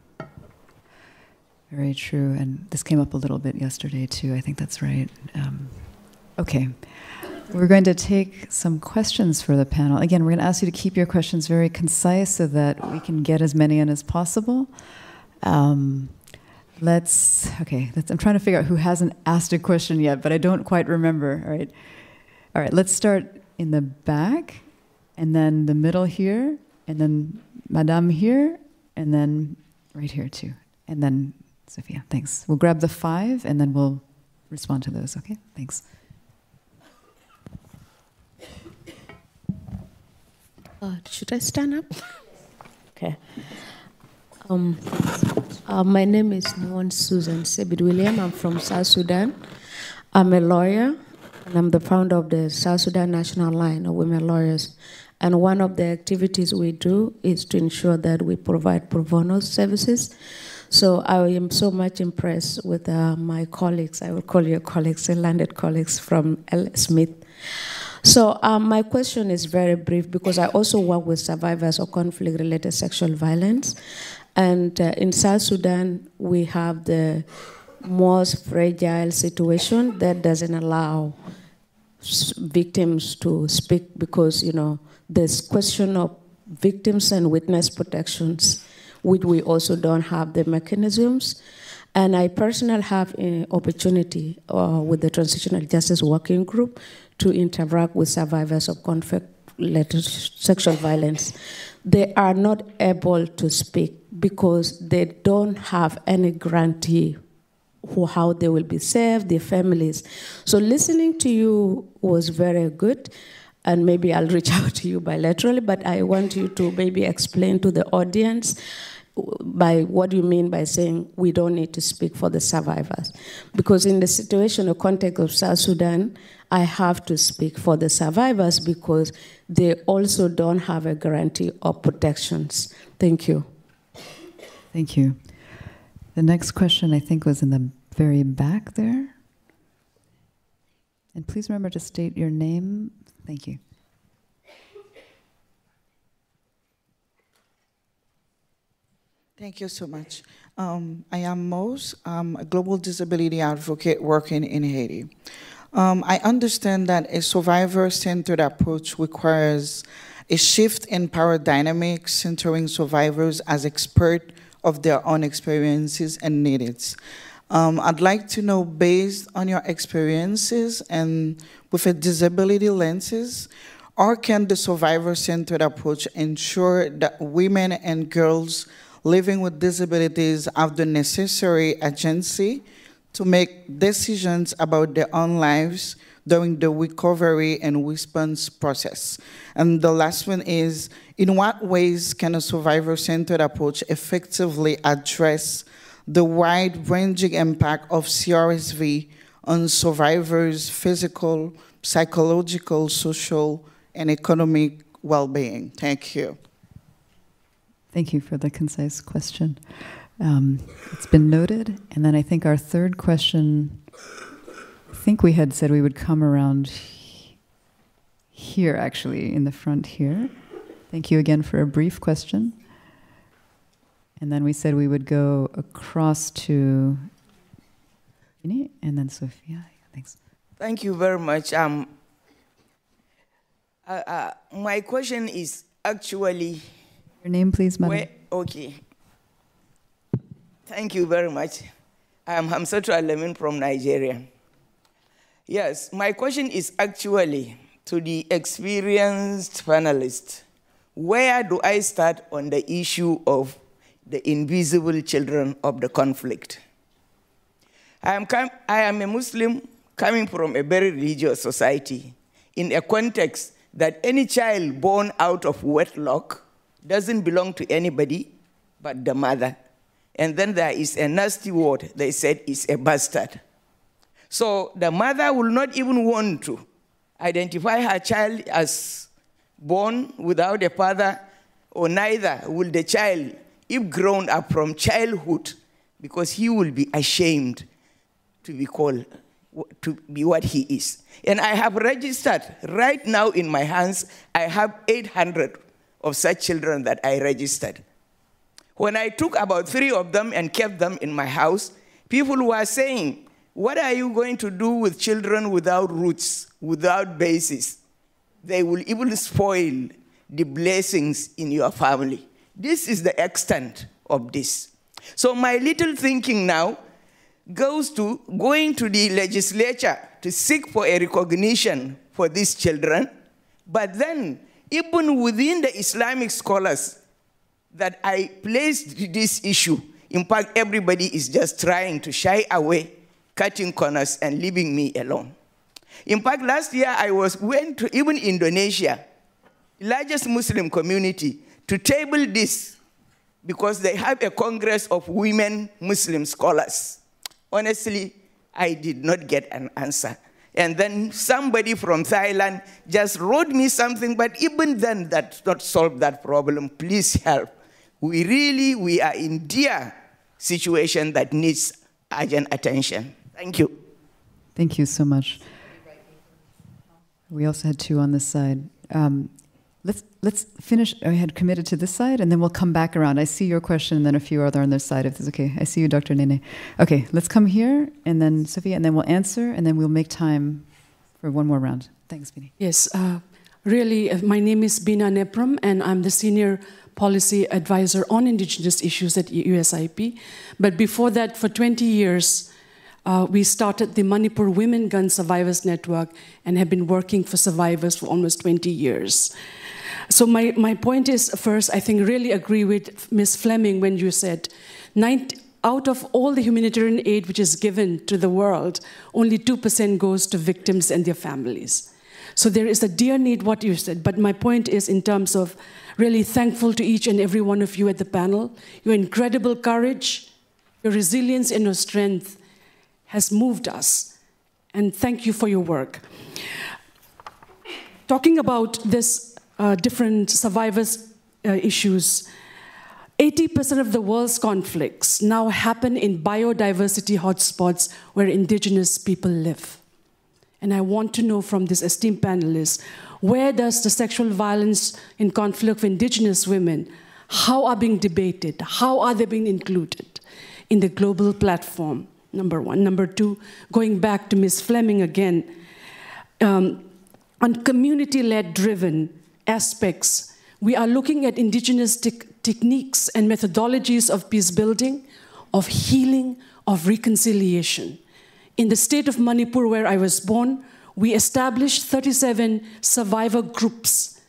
C: Very true. And this came up a little bit yesterday, too. I think that's right. Um, okay. We're going to take some questions for the panel. Again, we're going to ask you to keep your questions very concise so that we can get as many in as possible. Um, let's, okay, let's, I'm trying to figure out who hasn't asked a question yet, but I don't quite remember. All right. All right, let's start in the back, and then the middle here, and then Madame here, and then right here too. And then Sophia, thanks. We'll grab the five, and then we'll respond to those, okay? Thanks.
I: Uh, should I stand up? okay. Um, uh, my name is Nuan Susan Sebid William. I'm from South Sudan. I'm a lawyer, and I'm the founder of the South Sudan National Line of Women Lawyers. And one of the activities we do is to ensure that we provide pro bono services. So I am so much impressed with uh, my colleagues. I will call you colleagues, landed colleagues from L. Smith. So um, my question is very brief because I also work with survivors of conflict-related sexual violence, and uh, in South Sudan we have the most fragile situation that doesn't allow victims to speak because you know there's question of victims and witness protections, which we also don't have the mechanisms. And I personally have an opportunity uh, with the Transitional Justice Working Group to interact with survivors of conflict-related sexual violence. They are not able to speak because they don't have any guarantee for how they will be saved, their families. So listening to you was very good, and maybe I'll reach out to you bilaterally, but I want you to maybe explain to the audience by what do you mean by saying we don't need to speak for the survivors. Because in the situation or context of South Sudan, I have to speak for the survivors because they also don't have a guarantee of protections. Thank you.
C: Thank you. The next question, I think, was in the very back there. And please remember to state your name. Thank you.
J: Thank you so much. Um, I am Mose. I'm a global disability advocate working in Haiti. Um, I understand that a survivor-centered approach requires a shift in power dynamics centering survivors as experts of their own experiences and needs. Um, I'd like to know, based on your experiences and with a disability lenses, or can the survivor-centered approach ensure that women and girls living with disabilities have the necessary agency to make decisions about their own lives during the recovery and response process. And the last one is, in what ways can a survivor-centered approach effectively address the wide-ranging impact of CRSV on survivors' physical, psychological, social, and economic well-being? Thank you.
C: Thank you for the concise question. Um, it's been noted. And then I think our third question, I think we had said we would come around here, actually, in the front here. Thank you again for a brief question. And then we said we would go across to Ini and then Sophia. Thanks.
K: Thank you very much. Um, uh, uh, my question is actually.
C: Your name, please, madam.
K: Okay. Thank you very much. Um, I'm Hamsatu Alamin from Nigeria. Yes, my question is actually to the experienced panelists. Where do I start on the issue of the invisible children of the conflict? I am, I am a Muslim coming from a very religious society in a context that any child born out of wedlock doesn't belong to anybody but the mother. And then there is a nasty word they said is a bastard. So the mother will not even want to identify her child as born without a father, or neither will the child, if grown up from childhood, because he will be ashamed to be called, to be what he is. And I have registered right now in my hands, I have 800 of such children that I registered. When I took about three of them and kept them in my house, people were saying, What are you going to do with children without roots, without basis? They will even spoil the blessings in your family. This is the extent of this. So, my little thinking now goes to going to the legislature to seek for a recognition for these children, but then, even within the Islamic scholars, that I placed this issue. In fact, everybody is just trying to shy away, cutting corners, and leaving me alone. In fact, last year I was went to even Indonesia, largest Muslim community, to table this because they have a congress of women Muslim scholars. Honestly, I did not get an answer. And then somebody from Thailand just wrote me something, but even then that not solve that problem. Please help we really, we are in dear situation that needs urgent attention. Thank you.
C: Thank you so much. We also had two on this side. Um, let's let's finish. I had committed to this side, and then we'll come back around. I see your question, and then a few other on this side. If it's okay, I see you, Dr. Nene. Okay, let's come here, and then Sophia, and then we'll answer, and then we'll make time for one more round. Thanks, Bini.
L: Yes, uh, really. Uh, my name is Bina Nepram, and I'm the senior policy advisor on indigenous issues at USIP. But before that, for 20 years, uh, we started the Manipur Women Gun Survivors Network and have been working for survivors for almost 20 years. So my, my point is, first, I think really agree with Ms. Flemming when you said 90, out of all the humanitarian aid which is given to the world, only 2% goes to victims and their families. So there is a dear need, what you said. But my point is in terms of really thankful to each and every one of you at the panel. Your incredible courage, your resilience, and your strength has moved us. And thank you for your work. Talking about this uh, different survivors' uh, issues, 80% of the world's conflicts now happen in biodiversity hotspots where indigenous people live. And I want to know from this esteemed panelists where does the sexual violence in conflict of indigenous women, how are being debated? How are they being included in the global platform? Number one. Number two, going back to Ms. Flemming again, um, on community-led driven aspects, we are looking at indigenous te techniques and methodologies of peace building, of healing, of reconciliation. In the state of Manipur, where I was born, we established 37 survivor groups.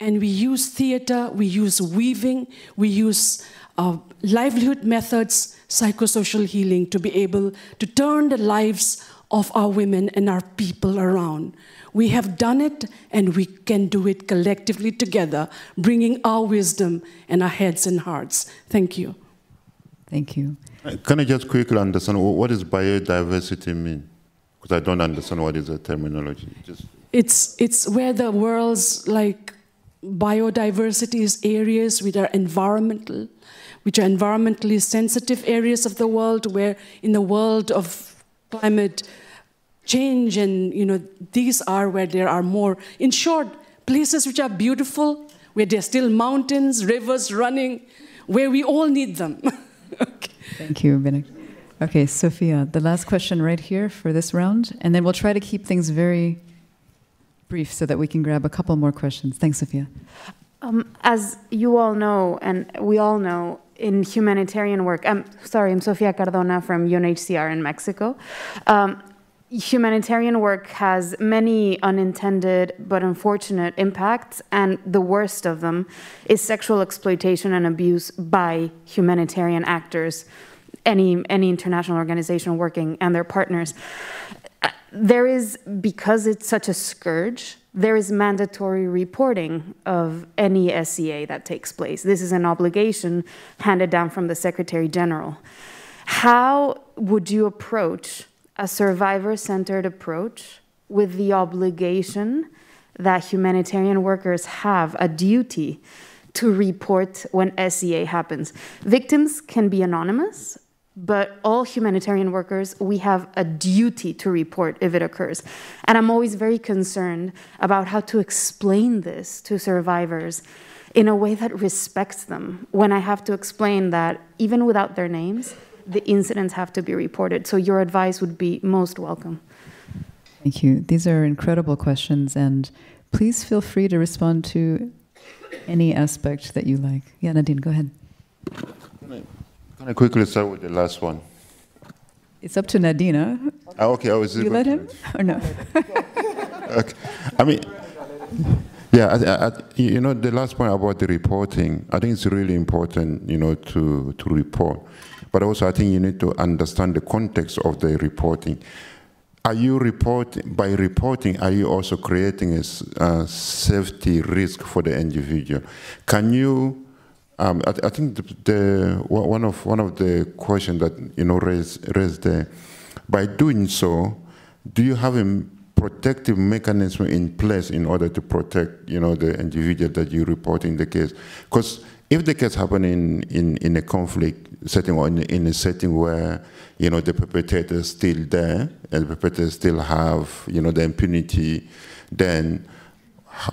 L: And we use theater, we use weaving, we use uh, livelihood methods, psychosocial healing to be able to turn the lives of our women and our people around. We have done it and we can do it collectively together, bringing our wisdom and our heads and hearts. Thank you.
C: Thank you.
D: Uh, can I just quickly understand what does biodiversity mean? Because I don't understand what is the terminology. Just
L: it's it's where the world's like biodiversity is areas which are environmental, which are environmentally sensitive areas of the world, where in the world of climate change and you know these are where there are more in short places which are beautiful where there are still mountains rivers running where we all need them
C: okay. thank you Benek. Okay, Sophia, the last question right here for this round, and then we'll try to keep things very brief so that we can grab a couple more questions. Thanks, Sophia.
M: Um, as you all know, and we all know, in humanitarian work, I'm sorry, I'm Sofia Cardona from UNHCR in Mexico. Um, humanitarian work has many unintended but unfortunate impacts, and the worst of them is sexual exploitation and abuse by humanitarian actors any any international organization working and their partners. There is because it's such a scourge. There is mandatory reporting of any SEA that takes place. This is an obligation handed down from the Secretary General. How would you approach a survivor centered approach with the obligation that humanitarian workers have a duty to report when SEA happens. Victims can be anonymous, but all humanitarian workers, we have a duty to report if it occurs. And I'm always very concerned about how to explain this to survivors in a way that respects them when I have to explain that even without their names, the incidents have to be reported. So your advice would be most welcome.
C: Thank you. These are incredible questions, and please feel free to respond to any aspect that you like. Yeah, Nadine, go ahead.
D: Can I quickly start with the last one?
C: It's up to Nadina.
D: Ah, oh, okay, I was.
C: You let him or no?
D: okay. I mean, yeah, I, I, you know, the last point about the reporting, I think it's really important, you know, to to report, but also I think you need to understand the context of the reporting. Are you reporting by reporting? Are you also creating a, safety risk for the individual? Can you um, I, I, think the, the, one of one of the questions that you know raised raised there, by doing so, do you have a protective mechanism in place in order to protect you know the individual that you report in the case? Because if the case happen in, in, in a conflict setting or in, in a setting where you know the perpetrator is still there and the perpetrator still have you know the impunity, then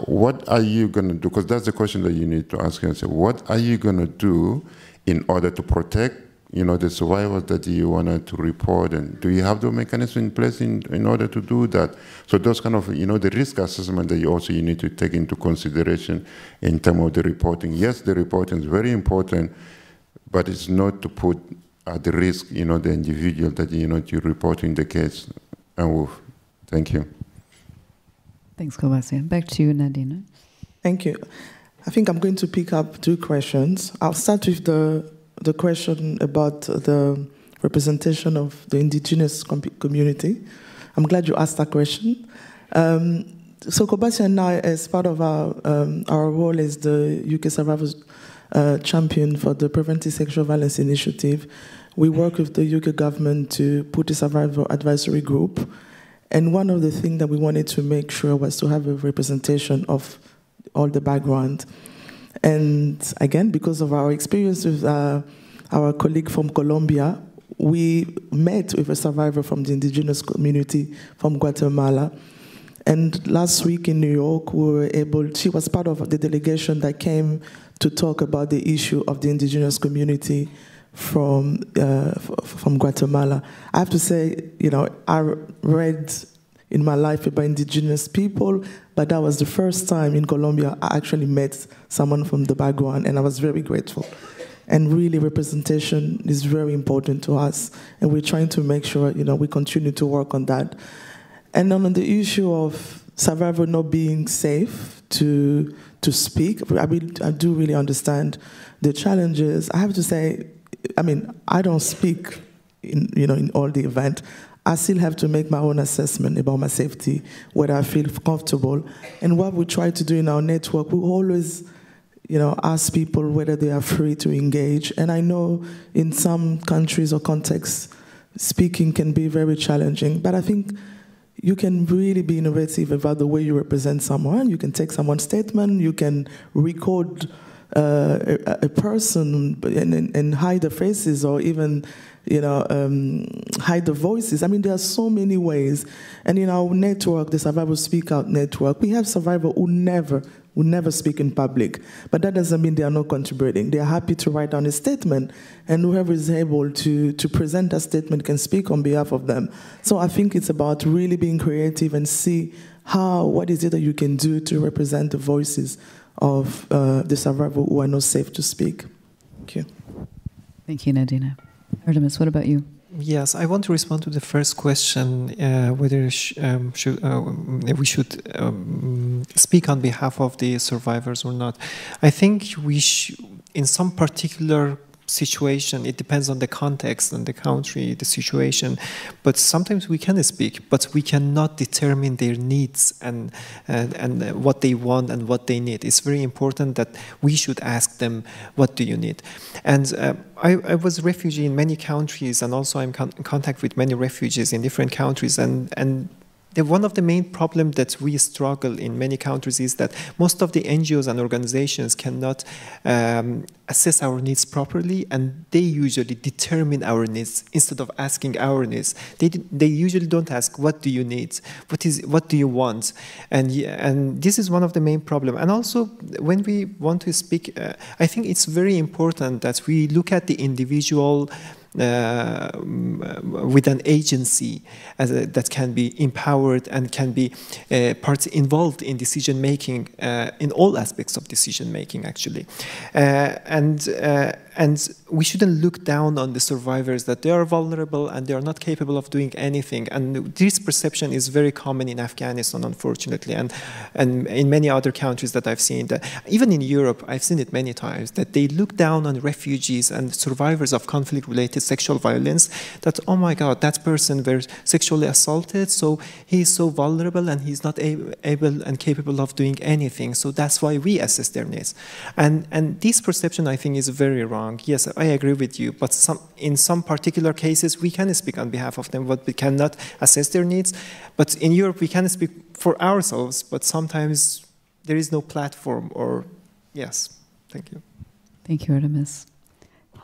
D: what are you going to do? Because that's the question that you need to ask yourself. What are you going to do in order to protect, you know, the survivors that you wanted to report? And do you have the mechanism in place in, in order to do that? So those kind of, you know, the risk assessment that you also you need to take into consideration in terms of the reporting. Yes, the reporting is very important, but it's not to put at the risk, you know, the individual that you know you report in the case. And thank you.
C: Thanks, Kolbassia. Back to you, Nadina.
E: Thank you. I think I'm going to pick up two questions. I'll start with the, the question about the representation of the indigenous community. I'm glad you asked that question. Um, so Kolbassia and I, as part of our, um, our role as the UK Survivors uh, Champion for the Preventing Sexual Violence Initiative, we work with the UK government to put a survivor advisory group and one of the things that we wanted to make sure was to have a representation of all the background. And again, because of our experience with uh, our colleague from Colombia, we met with a survivor from the indigenous community from Guatemala. And last week in New York, we were able, she was part of the delegation that came to talk about the issue of the indigenous community from uh, from Guatemala. I have to say, you know, I read in my life about indigenous people, but that was the first time in Colombia I actually met someone from the background, and I was very grateful. And really, representation is very important to us, and we're trying to make sure, you know, we continue to work on that. And on the issue of survivor not being safe to to speak, I, I do really understand the challenges. I have to say, I mean, I don't speak in, you know, in all the event. I still have to make my own assessment about my safety, whether I feel comfortable. And what we try to do in our network, we always, you know, ask people whether they are free to engage. And I know in some countries or contexts, speaking can be very challenging. But I think you can really be innovative about the way you represent someone. You can take someone's statement, you can record uh, a, a, person and, and, hide the faces or even you know um, hide the voices i mean there are so many ways and in our network the survivor speak out network we have survivors who never who never speak in public but that doesn't mean they are not contributing they are happy to write down a statement and whoever is able to to present that statement can speak on behalf of them so i think it's about really being creative and see how what is it that you can do to represent the voices of uh, the survivors who are not safe to speak. Thank you.
C: Thank you, Nadina. Artemis, what about you?
F: Yes, I want to respond to the first question uh, whether sh um, should, uh, we should um, speak on behalf of the survivors or not. I think we, in some particular situation. It depends on the context and the country, the situation. But sometimes we can speak, but we cannot determine their needs and, and, and what they want and what they need. It's very important that we should ask them, what do you need? And uh, I, I, was refugee in many countries, and also I'm con in contact with many refugees in different countries. And, and one of the main problems that we struggle in many countries is that most of the NGOs and organizations cannot um, assess our needs properly, and they usually determine our needs instead of asking our needs. They, they usually don't ask, "What do you need? What is what do you want?" And and this is one of the main problems. And also, when we want to speak, uh, I think it's very important that we look at the individual uh, with an agency a, that can be empowered and can be uh, parts involved in decision making uh, in all aspects of decision making actually. Uh, and uh, and we shouldn't look down on the survivors that they are vulnerable and they are not capable of doing anything. And this perception is very common in Afghanistan, unfortunately, and, and in many other countries that I've seen. That even in Europe, I've seen it many times that they look down on refugees and survivors of conflict-related sexual violence. That oh my God, that person was sexually assaulted, so he is so vulnerable and he's not able and capable of doing anything. So that's why we assess their needs. And and this perception, I think, is very wrong wrong. Yes, I agree with you, but some, in some particular cases, we can speak on behalf of them, but we cannot assess their needs. But in Europe, we can speak for ourselves, but sometimes there is no platform or, yes. Thank you.
C: Thank you, Artemis.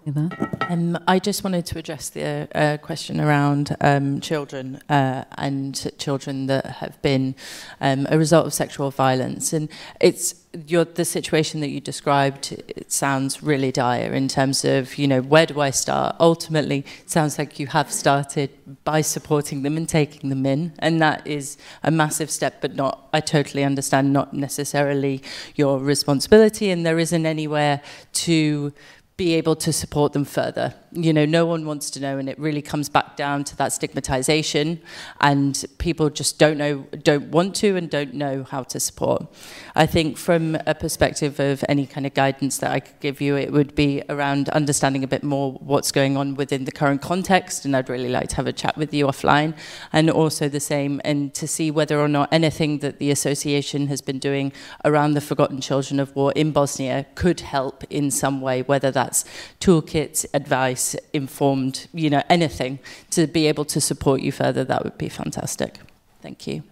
G: Um, I just wanted to address the uh, question around um, children uh, and children that have been um, a result of sexual violence. And it's your, the situation that you described, it sounds really dire in terms of, you know, where do I start? Ultimately, it sounds like you have started by supporting them and taking them in. And that is a massive step, but not, I totally understand, not necessarily your responsibility. And there isn't anywhere to be able to support them further. You know, no one wants to know, and it really comes back down to that stigmatization, and people just don't know, don't want to, and don't know how to support. I think from a perspective of any kind of guidance that I could give you, it would be around understanding a bit more what's going on within the current context, and I'd really like to have a chat with you offline, and also the same, and to see whether or not anything that the association has been doing around the forgotten children of war in Bosnia could help in some way, whether that that's toolkits, advice, informed, you know, anything to be able to support you further, that would be fantastic. Thank you.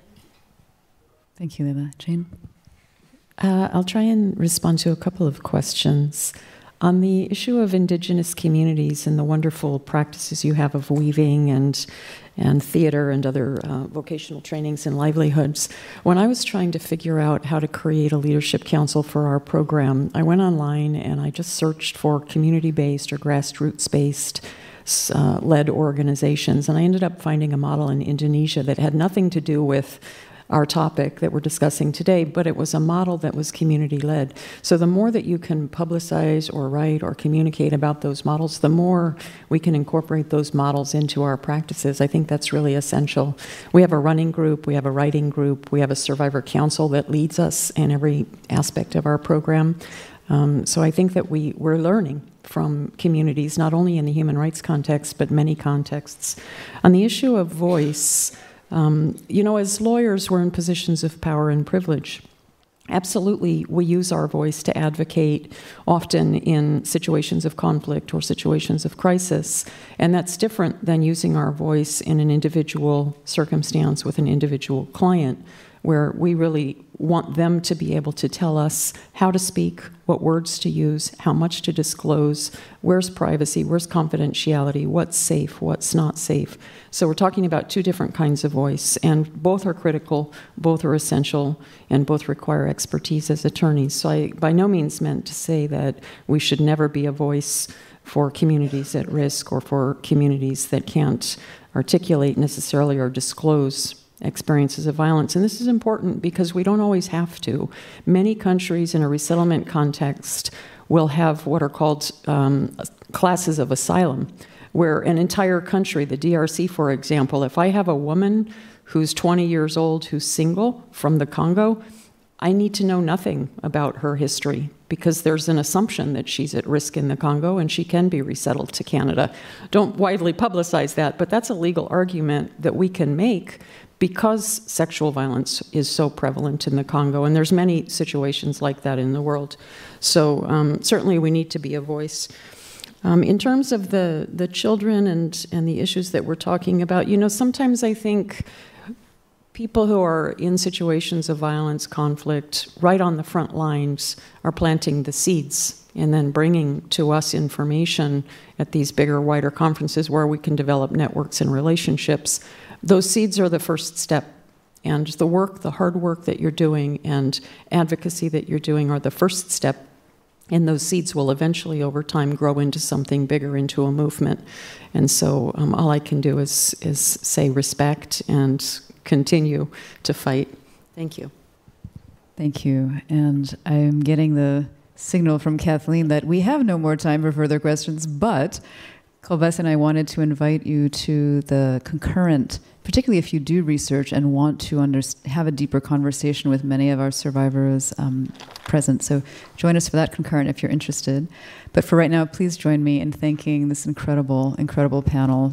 C: Thank you, Eva. Jayne?
H: Uh, I'll try and respond to a couple of questions. On the issue of indigenous communities and the wonderful practices you have of weaving and and theater and other uh, vocational trainings and livelihoods. When I was trying to figure out how to create a leadership council for our program, I went online and I just searched for community based or grassroots based uh, led organizations. And I ended up finding a model in Indonesia that had nothing to do with our topic that we're discussing today, but it was a model that was community led. So the more that you can publicize or write or communicate about those models, the more we can incorporate those models into our practices. I think that's really essential. We have a running group, we have a writing group, we have a survivor council that leads us in every aspect of our program. Um, so I think that we, we're learning from communities, not only in the human rights context, but many contexts. On the issue of voice, um, you know, as lawyers, we're in positions of power and privilege. Absolutely, we use our voice to advocate, often in situations of conflict or situations of crisis. And that's different than using our voice in an individual circumstance with an individual client where we really want them to be able to tell us how to speak, what words to use, how much to disclose, where's privacy, where's confidentiality, what's safe, what's not safe. So we're talking about two different kinds of voice, and both are critical, both are essential, and both require expertise as attorneys. So I by no means meant to say that we should never be a voice for communities at risk or for communities that can't articulate necessarily or disclose experiences of violence. And this is important because we don't always have to. Many countries in a resettlement context will have what are called um, classes of asylum, where an entire country, the DRC, for example, if I have a woman who's 20 years old who's single from the Congo, I need to know nothing about her history because there's an assumption that she's at risk in the Congo and she can be resettled to Canada. Don't widely publicize that, but that's a legal argument that we can make because sexual violence is so prevalent in the Congo, and there's many situations like that in the world. So um, certainly we need to be a voice. Um, in terms of the, the children and, and the issues that we're talking about, you know, sometimes I think people who are in situations of violence, conflict, right on the front lines, are planting the seeds and then bringing to us information at these bigger, wider conferences where we can develop networks and relationships. Those seeds are the first step. And the work, the hard work that you're doing, and advocacy that you're doing are the first step and those seeds will eventually over time grow into something bigger into a movement. And so um, all i can do is is say respect and continue to fight. Thank you.
C: Thank you. And i'm getting the signal from kathleen that we have no more time for further questions but And I wanted to invite you to the concurrent, particularly if you do research and want to under, have a deeper conversation with many of our survivors um, present. So join us for that concurrent if you're interested. But for right now, please join me in thanking this incredible, incredible panel.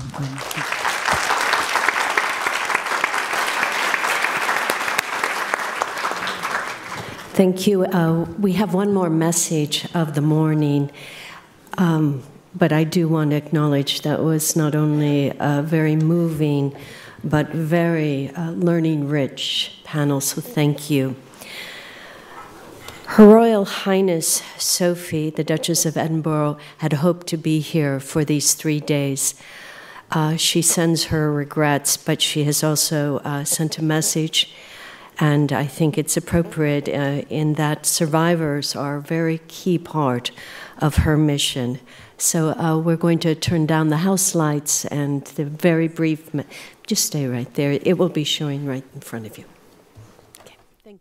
B: Thank you. Uh, we have one more message of the morning. Um, but I do want to acknowledge that was not only a very moving, but very uh, learning rich panel, so thank you. Her Royal Highness Sophie, the Duchess of Edinburgh, had hoped to be here for these three days. Uh, she sends her regrets, but she has also uh, sent a message, and I think it's appropriate uh, in that survivors are a very key part of her mission. So uh, we're going to turn down the house lights and the very brief, just stay right there. It will be showing right in front of you.
N: Okay, thank you.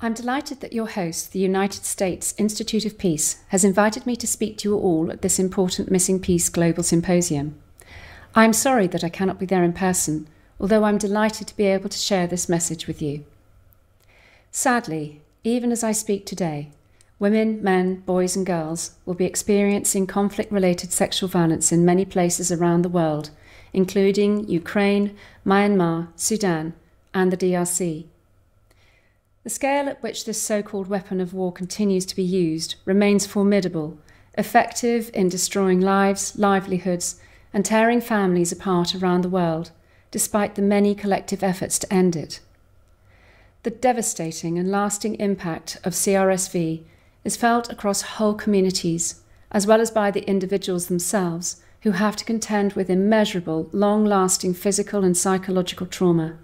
N: I'm delighted that your host, the United States Institute of Peace, has invited me to speak to you all at this important Missing Peace Global Symposium. I am sorry that I cannot be there in person, although I'm delighted to be able to share this message with you. Sadly, even as I speak today, Women, men, boys, and girls will be experiencing conflict related sexual violence in many places around the world, including Ukraine, Myanmar, Sudan, and the DRC. The scale at which this so called weapon of war continues to be used remains formidable, effective in destroying lives, livelihoods, and tearing families apart around the world, despite the many collective efforts to end it. The devastating and lasting impact of CRSV is felt across whole communities, as well as by the individuals themselves who have to contend with immeasurable, long lasting physical and psychological trauma.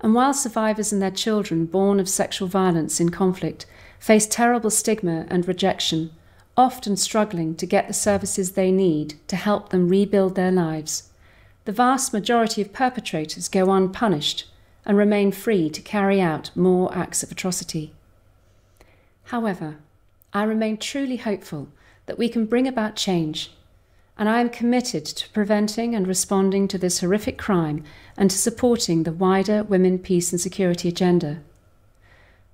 N: And while survivors and their children born of sexual violence in conflict face terrible stigma and rejection, often struggling to get the services they need to help them rebuild their lives, the vast majority of perpetrators go unpunished and remain free to carry out more acts of atrocity. However, I remain truly hopeful that we can bring about change, and I am committed to preventing and responding to this horrific crime and to supporting the wider women, peace, and security agenda.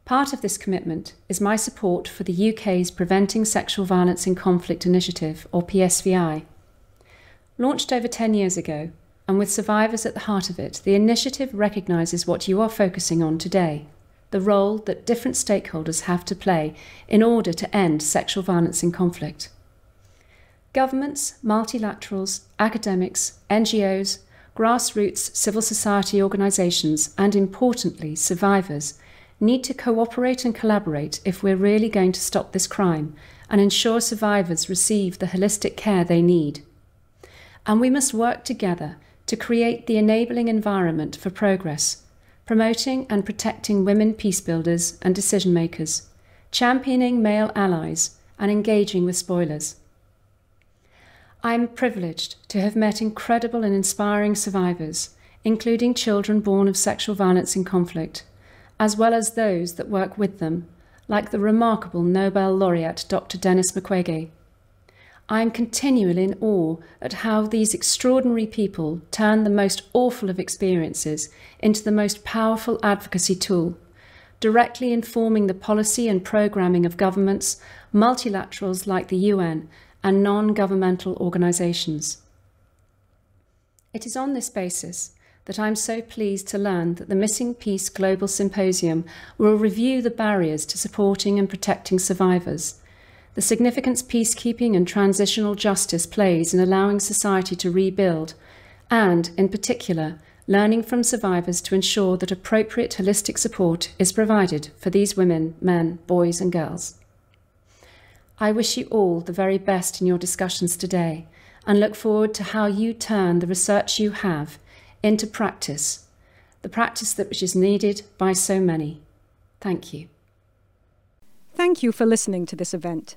N: Part of this commitment is my support for the UK's Preventing Sexual Violence in Conflict Initiative, or PSVI. Launched over 10 years ago, and with survivors at the heart of it, the initiative recognises what you are focusing on today the role that different stakeholders have to play in order to end sexual violence in conflict. Governments, multilaterals, academics, NGOs, grassroots civil society organisations, and importantly, survivors need to cooperate and collaborate if we're really going to stop this crime and ensure survivors receive the holistic care they need. And we must work together to create the enabling environment for progress promoting and protecting women peacebuilders and decision makers, championing male allies, and engaging with spoilers. I am privileged to have met incredible and inspiring survivors, including children born of sexual violence in conflict, as well as those that work with them, like the remarkable Nobel laureate Dr. Denis Mukwege, I am continually in awe at how these extraordinary people turn the most awful of experiences into the most powerful advocacy tool, directly informing the policy and programming of governments, multilaterals like the UN, and non governmental organisations. It is on this basis that I'm so pleased to learn that the Missing Peace Global Symposium will review the barriers to supporting and protecting survivors the significance peacekeeping and transitional justice plays in allowing society to rebuild, and, in particular, learning from survivors to ensure that appropriate holistic support is provided for these women, men, boys, and girls. I wish you all the very best in your discussions today and look forward to how you turn the research you have into practice, the practice that which is needed by so many. Thank you.
A: Thank you for listening to this event.